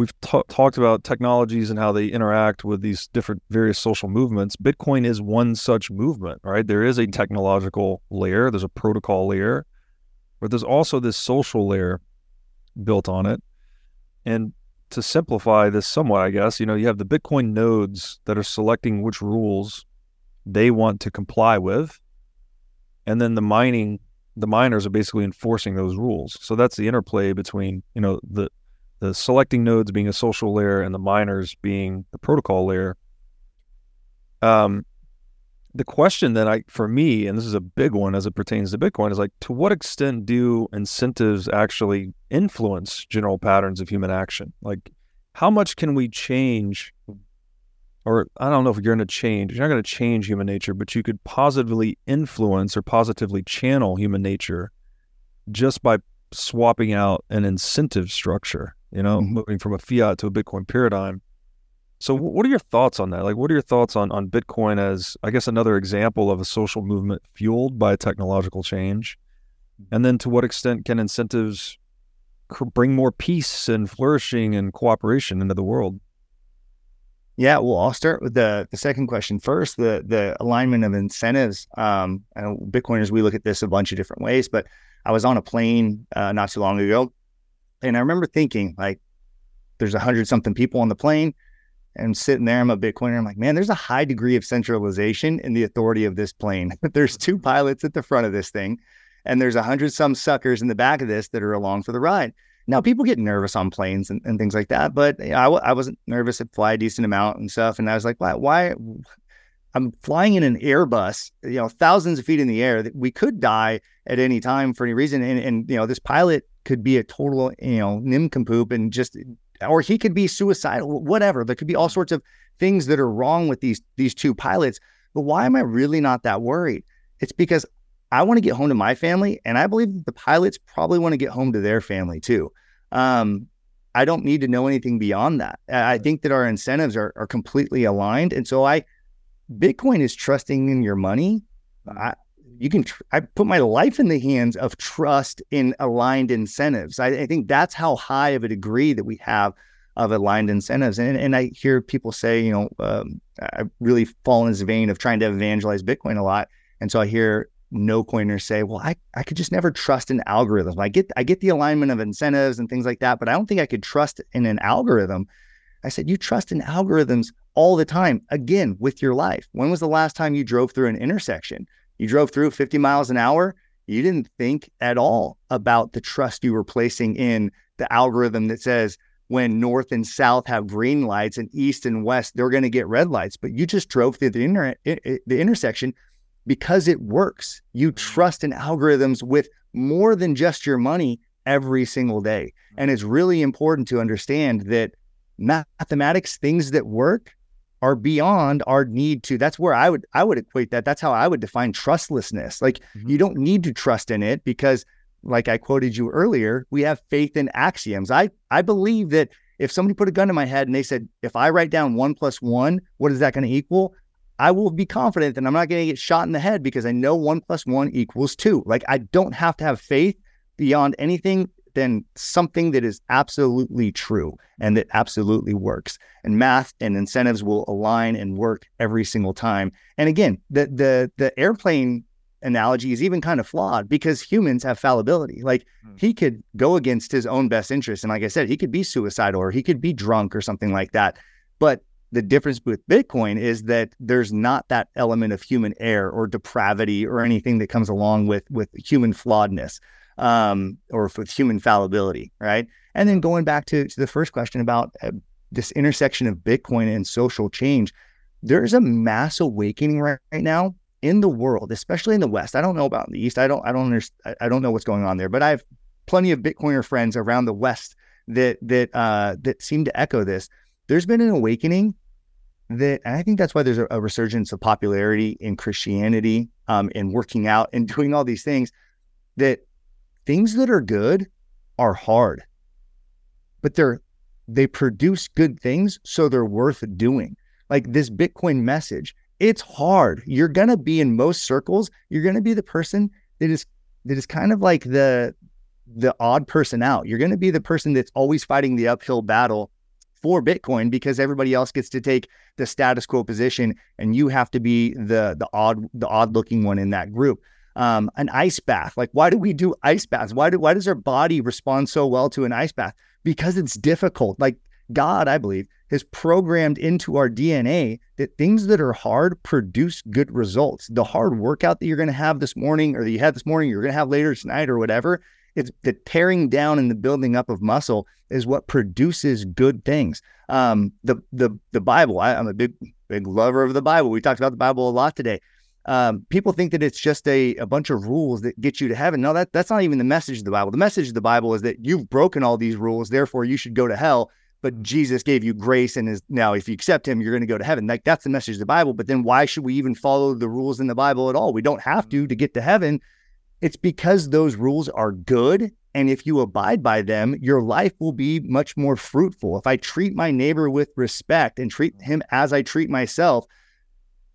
we've t- talked about technologies and how they interact with these different various social movements. Bitcoin is one such movement, right? There is a technological layer, there's a protocol layer, but there's also this social layer built on it. And to simplify this somewhat, I guess, you know, you have the Bitcoin nodes that are selecting which rules they want to comply with. And then the mining, the miners are basically enforcing those rules. So that's the interplay between, you know, the the selecting nodes being a social layer and the miners being the protocol layer. Um, the question that I, for me, and this is a big one as it pertains to Bitcoin, is like, to what extent do incentives actually influence general patterns of human action? Like, how much can we change? Or I don't know if you're going to change, you're not going to change human nature, but you could positively influence or positively channel human nature just by swapping out an incentive structure, you know, mm-hmm. moving from a fiat to a Bitcoin paradigm. So, what are your thoughts on that? Like, what are your thoughts on on Bitcoin as, I guess, another example of a social movement fueled by technological change? And then, to what extent can incentives bring more peace and flourishing and cooperation into the world? Yeah, well, I'll start with the the second question first. The the alignment of incentives. Um, I know Bitcoiners we look at this a bunch of different ways, but I was on a plane uh, not too long ago, and I remember thinking like, there's a hundred something people on the plane and sitting there, I'm a Bitcoiner. I'm like, man, there's a high degree of centralization in the authority of this plane. there's two pilots at the front of this thing, and there's a hundred some suckers in the back of this that are along for the ride. Now, people get nervous on planes and, and things like that, but know, I w- I wasn't nervous. I'd fly a decent amount and stuff. And I was like, why? why? I'm flying in an Airbus, you know, thousands of feet in the air. That we could die at any time for any reason. And, and you know, this pilot could be a total, you know, nincompoop and just or he could be suicidal, whatever. There could be all mm. sorts of things that are wrong with these these two pilots. But why am I really not that worried? It's because I want to get home to my family, and I believe the pilots probably want to get home to their family too. Um, I don't need to know anything beyond that. I think that our incentives are, are completely aligned, and so I Bitcoin is trusting in your money. I, you can tr- I put my life in the hands of trust in aligned incentives. I, I, think that's how high of a degree that we have of aligned incentives. And and I hear people say, you know, um, I really fall in this vein of trying to evangelize Bitcoin a lot, and so I hear no coiners say, well, I, I could just never trust an algorithm. I get I get the alignment of incentives and things like that, but I don't think I could trust in an algorithm. I said, you trust in algorithms all the time. Again, with your life. When was the last time you drove through an intersection? You drove through 50 miles an hour. You didn't think at all about the trust you were placing in the algorithm that says when north and south have green lights and east and west, they're going to get red lights. But you just drove through the, inter- the intersection because it works. You mm-hmm. trust in algorithms with more than just your money every single day. And it's really important to understand that mathematics, things that work, are beyond our need to that's where i would i would equate that that's how i would define trustlessness. Like mm-hmm. you don't need to trust in it because like i quoted you earlier we have faith in axioms. I i believe that if somebody put a gun to my head and they said if i write down one plus one what is that going to equal? I will be confident that i'm not going to get shot in the head because i know one plus one equals two. Like i don't have to have faith beyond anything than something that is absolutely true and that absolutely works. And math and incentives will align and work every single time. And again, the the the airplane analogy is even kind of flawed because humans have fallibility. Like hmm. he could go against his own best interest. And like I said, he could be suicidal or he could be drunk or something like that. But the difference with Bitcoin is that there's not that element of human error or depravity or anything that comes along with with human flawedness um, or with human fallibility, right? And then going back to, to the first question about uh, this intersection of Bitcoin and social change, there's a mass awakening right, right now in the world, especially in the West. I don't know about the East. I don't. I don't. I don't know what's going on there. But I have plenty of Bitcoiner friends around the West that that uh, that seem to echo this. There's been an awakening that, and I think that's why there's a, a resurgence of popularity in Christianity, um, in working out and doing all these things. That things that are good are hard, but they're they produce good things, so they're worth doing. Like this Bitcoin message, it's hard. You're gonna be in most circles, you're gonna be the person that is that is kind of like the the odd person out. You're gonna be the person that's always fighting the uphill battle for Bitcoin because everybody else gets to take the status quo position and you have to be the the odd the odd looking one in that group um, an ice bath. Like, why do we do ice baths? Why do why does our body respond so well to an ice bath? Because it's difficult. Like God, I believe, has programmed into our DNA that things that are hard produce good results. The hard workout that you're going to have this morning or that you had this morning, you're going to have later tonight or whatever, it's the tearing down and the building up of muscle is what produces good things. Um, the the the Bible. I, I'm a big big lover of the Bible. We talked about the Bible a lot today um, people think that it's just a, a bunch of rules that get you to heaven. No, that that's not even the message of the Bible. The message of the Bible is that you've broken all these rules, therefore you should go to hell. But Jesus gave you grace and is now if you accept him, you're going to go to heaven. Like that's the message of the Bible. But then why should we even follow the rules in the Bible at all? We don't have to to get to heaven. It's because those rules are good. And if you abide by them, your life will be much more fruitful. If I treat my neighbor with respect and treat him as I treat myself,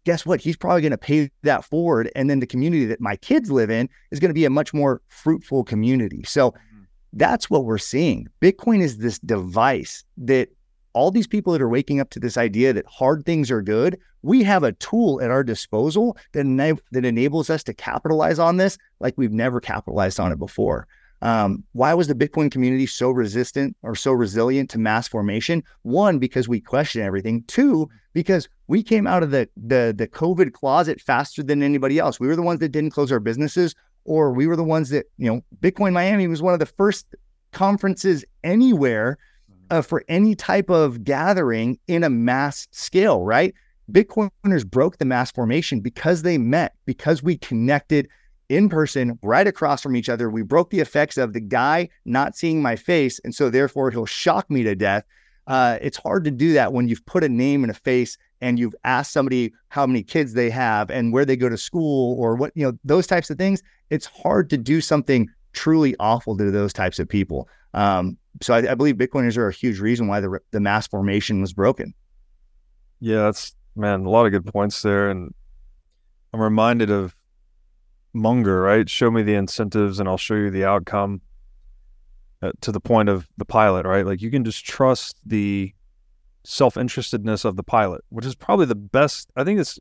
guess what? He's probably going to pay that forward. And then the community that my kids live in is going to be a much more fruitful community. So mm-hmm. that's what we're seeing. Bitcoin is this device that all these people that are waking up to this idea that hard things are good, we have a tool at our disposal that, ena- that enables us to capitalize on this like we've never capitalized on it before. Um, why was the Bitcoin community so resistant or so resilient to mass formation? One, because we question everything. Two, because we came out of the, the the COVID closet faster than anybody else. We were the ones that didn't close our businesses, or we were the ones that you know. Bitcoin Miami was one of the first conferences anywhere uh, for any type of gathering in a mass scale. Right? Bitcoiners broke the mass formation because they met, because we connected in person, right across from each other. We broke the effects of the guy not seeing my face. And so, therefore, he'll shock me to death. Uh, it's hard to do that when you've put a name and a face and you've asked somebody how many kids they have and where they go to school or what, you know, those types of things. It's hard to do something truly awful to those types of people. Um, so I, I, believe Bitcoiners are a huge reason why the, the mass formation was broken. Yeah, that's man, a lot of good points there. And I'm reminded of Munger, right? Show me the incentives and I'll show you the outcome uh, to the point of the pilot, right? Like you can just trust the self interestedness of the pilot, which is probably the best. I think it's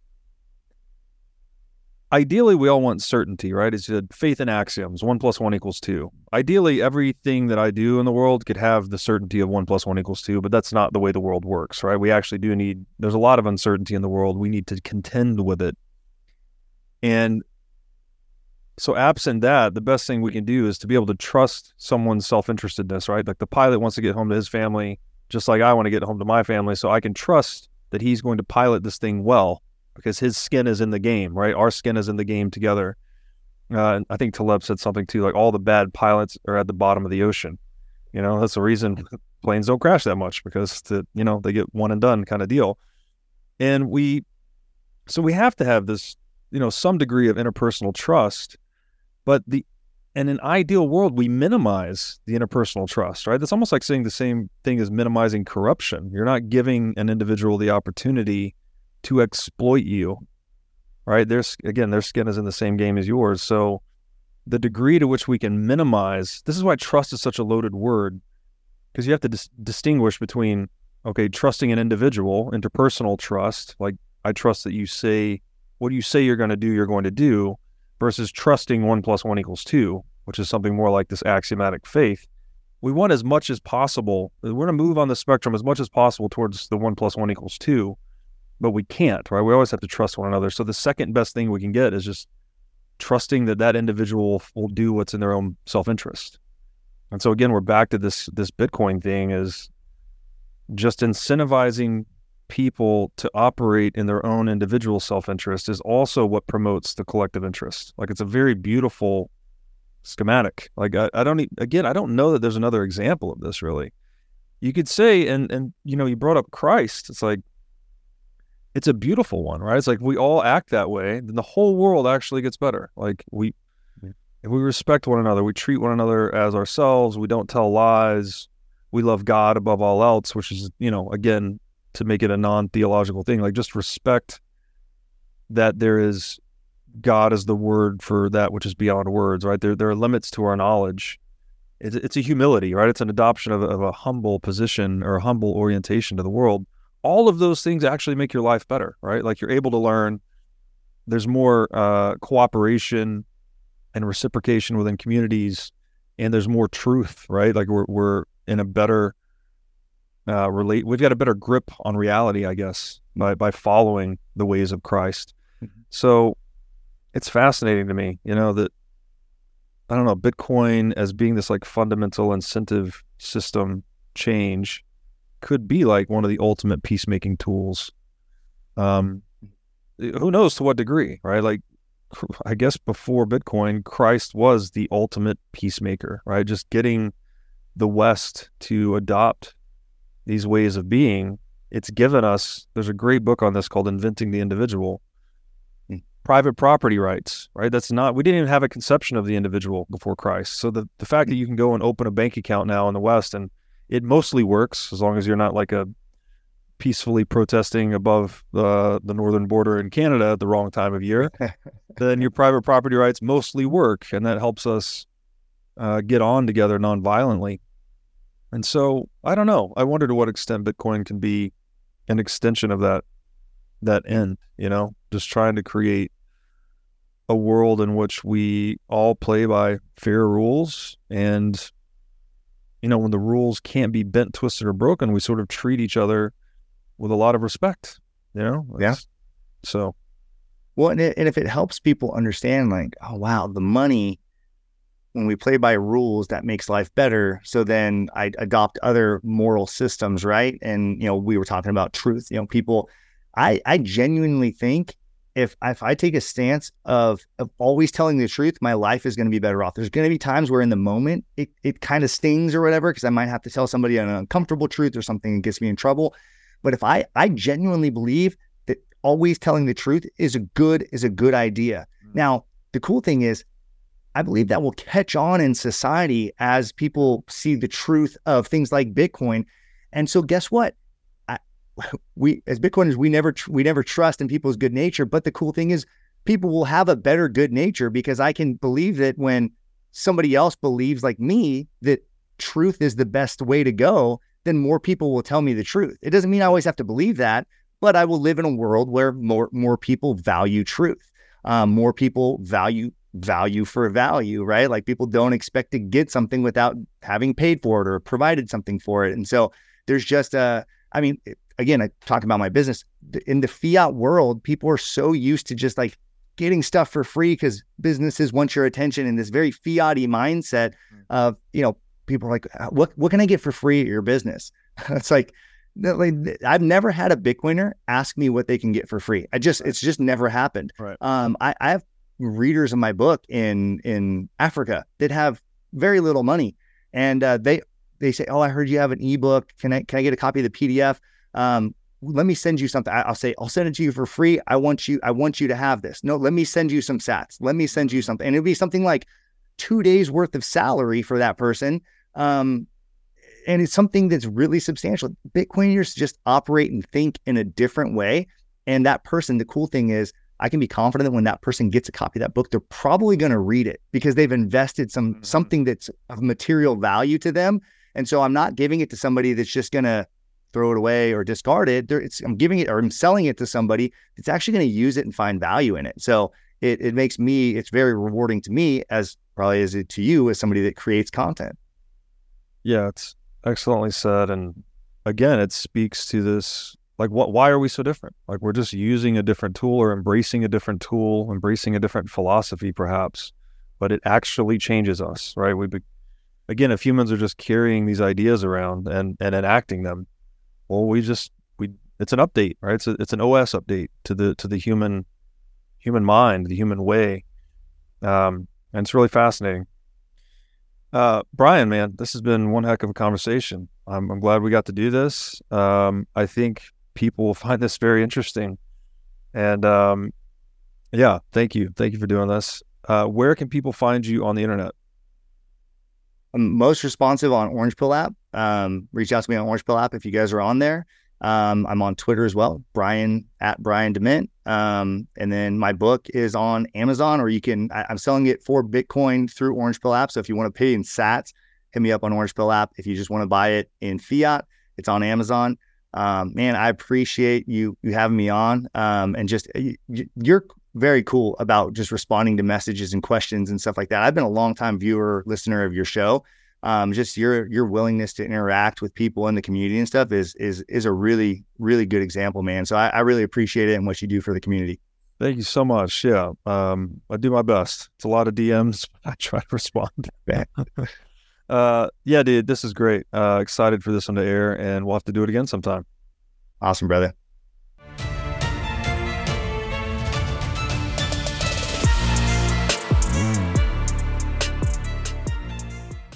ideally we all want certainty, right? It's faith in axioms. One plus one equals two. Ideally, everything that I do in the world could have the certainty of one plus one equals two, but that's not the way the world works, right? We actually do need. There's a lot of uncertainty in the world. We need to contend with it, and so absent that, the best thing we can do is to be able to trust someone's self-interestedness, right? Like the pilot wants to get home to his family, just like I want to get home to my family, so I can trust that he's going to pilot this thing well because his skin is in the game, right? Our skin is in the game together. Uh, I think Taleb said something too, like all the bad pilots are at the bottom of the ocean. You know, that's the reason planes don't crash that much because the you know they get one and done kind of deal. And we, so we have to have this, you know, some degree of interpersonal trust, but the in an ideal world, we minimize the interpersonal trust, right? That's almost like saying the same thing as minimizing corruption. You're not giving an individual the opportunity to exploit you, right? There's again, their skin is in the same game as yours. So the degree to which we can minimize this is why trust is such a loaded word because you have to dis- distinguish between okay, trusting an individual, interpersonal trust, like I trust that you say what you say you're going to do, you're going to do, versus trusting one plus one equals two, which is something more like this axiomatic faith. We want as much as possible. We're going to move on the spectrum as much as possible towards the one plus one equals two but we can't, right? We always have to trust one another. So the second best thing we can get is just trusting that that individual will do what's in their own self-interest. And so again, we're back to this this Bitcoin thing is just incentivizing people to operate in their own individual self-interest is also what promotes the collective interest. Like it's a very beautiful schematic. Like I, I don't need, again, I don't know that there's another example of this really. You could say, and and you know, you brought up Christ. It's like it's a beautiful one, right? It's like we all act that way, then the whole world actually gets better. Like we if we respect one another, we treat one another as ourselves, we don't tell lies, we love God above all else, which is, you know, again, to make it a non-theological thing, like just respect that there is God is the word for that which is beyond words, right? There there are limits to our knowledge. It's, it's a humility, right? It's an adoption of, of a humble position or a humble orientation to the world all of those things actually make your life better, right? Like you're able to learn. There's more uh, cooperation and reciprocation within communities, and there's more truth, right? Like we're we're in a better uh, relate. We've got a better grip on reality, I guess, by by following the ways of Christ. Mm-hmm. So it's fascinating to me, you know, that I don't know Bitcoin as being this like fundamental incentive system change could be like one of the ultimate peacemaking tools. Um, who knows to what degree, right? Like, I guess before Bitcoin, Christ was the ultimate peacemaker, right? Just getting the West to adopt these ways of being. It's given us, there's a great book on this called Inventing the Individual. Hmm. Private property rights, right? That's not, we didn't even have a conception of the individual before Christ. So the, the fact that you can go and open a bank account now in the West and it mostly works as long as you're not like a peacefully protesting above the the northern border in Canada at the wrong time of year, then your private property rights mostly work, and that helps us uh, get on together nonviolently. And so I don't know. I wonder to what extent Bitcoin can be an extension of that that end. You know, just trying to create a world in which we all play by fair rules and you know, when the rules can't be bent, twisted, or broken, we sort of treat each other with a lot of respect. You know? yeah. So. Well, and, it, and if it helps people understand, like, oh wow, the money when we play by rules that makes life better so then i adopt other moral systems right and you know we were talking about truth you know people i i genuinely think if if I take a stance of of always telling the truth, my life is going to be better off. There's going to be times where in the moment it it kind of stings or whatever because I might have to tell somebody an uncomfortable truth or something that gets me in trouble. But if I I genuinely believe that always telling the truth is a good is a good idea. Mm-hmm. Now, the cool thing is I believe that will catch on in society as people see the truth of things like Bitcoin. And so guess what? we as Bitcoiners, we never tr- we never trust in people's good nature. But the cool thing is, people will have a better good nature because I can believe that when somebody else believes like me that truth is the best way to go, then more people will tell me the truth. It doesn't mean I always have to believe that, but I will live in a world where more more people value truth. Um, more people value value for value, right? Like people don't expect to get something without having paid for it or provided something for it. And so there's just a, I mean, again, I talk about my business in the fiat world, people are so used to just like getting stuff for free because businesses want your attention in this very fiat mindset mm. of, you know, people are like, uh, what, what can I get for free at your business? it's like, like I've never had a Bitcoiner ask me what they can get for free. I just, it's just never happened. Right. Um, I, I have readers of my book in in Africa that have very little money, and uh, they they say, "Oh, I heard you have an ebook. Can I can I get a copy of the PDF? Um, let me send you something." I, will say, "I'll send it to you for free. I want you I want you to have this. No, let me send you some Sats. Let me send you something, and it'll be something like two days worth of salary for that person." Um, and it's something that's really substantial. Bitcoiners just operate and think in a different way. And that person, the cool thing is I can be confident that when that person gets a copy of that book, they're probably going to read it because they've invested some mm-hmm. something that's of material value to them. And so I'm not giving it to somebody that's just going to throw it away or discard it. I'm giving it or I'm selling it to somebody that's actually going to use it and find value in it. So it, it makes me, it's very rewarding to me as probably as it to you as somebody that creates content. Yeah, it's excellently said. And again, it speaks to this like what why are we so different? Like we're just using a different tool or embracing a different tool embracing a different philosophy perhaps but it actually changes us right? We be, again if humans are just carrying these ideas around and and enacting them well we just we it's an update right? It's a, it's an os update to the to the human human mind the human way. Um and it's really fascinating. Uh, Brian, man, this has been one heck of a conversation. I'm, I'm glad we got to do this. Um, I think people will find this very interesting. And um, yeah, thank you. Thank you for doing this. Uh, where can people find you on the internet? I'm most responsive on Orange Pill app. Um, reach out to me on Orange Pill app if you guys are on there. Um, I'm on Twitter as well, Brian at Brian De Mint. Um, and then my book is on Amazon, or you can, I, am selling it for Bitcoin through Orange Pill app. So if you want to pay in sats, hit me up on Orange Pill app. If you just want to buy it in fiat, it's on Amazon um, man, I appreciate you you having me on, um, and just you, you're very cool about just responding to messages and questions and stuff like that. I've been a long time viewer, listener of your show. Um, just your your willingness to interact with people in the community and stuff is is is a really really good example, man. So I, I really appreciate it and what you do for the community. Thank you so much. Yeah, um, I do my best. It's a lot of DMs. I try to respond. Uh, yeah, dude, this is great. Uh, excited for this one to air, and we'll have to do it again sometime. Awesome, brother.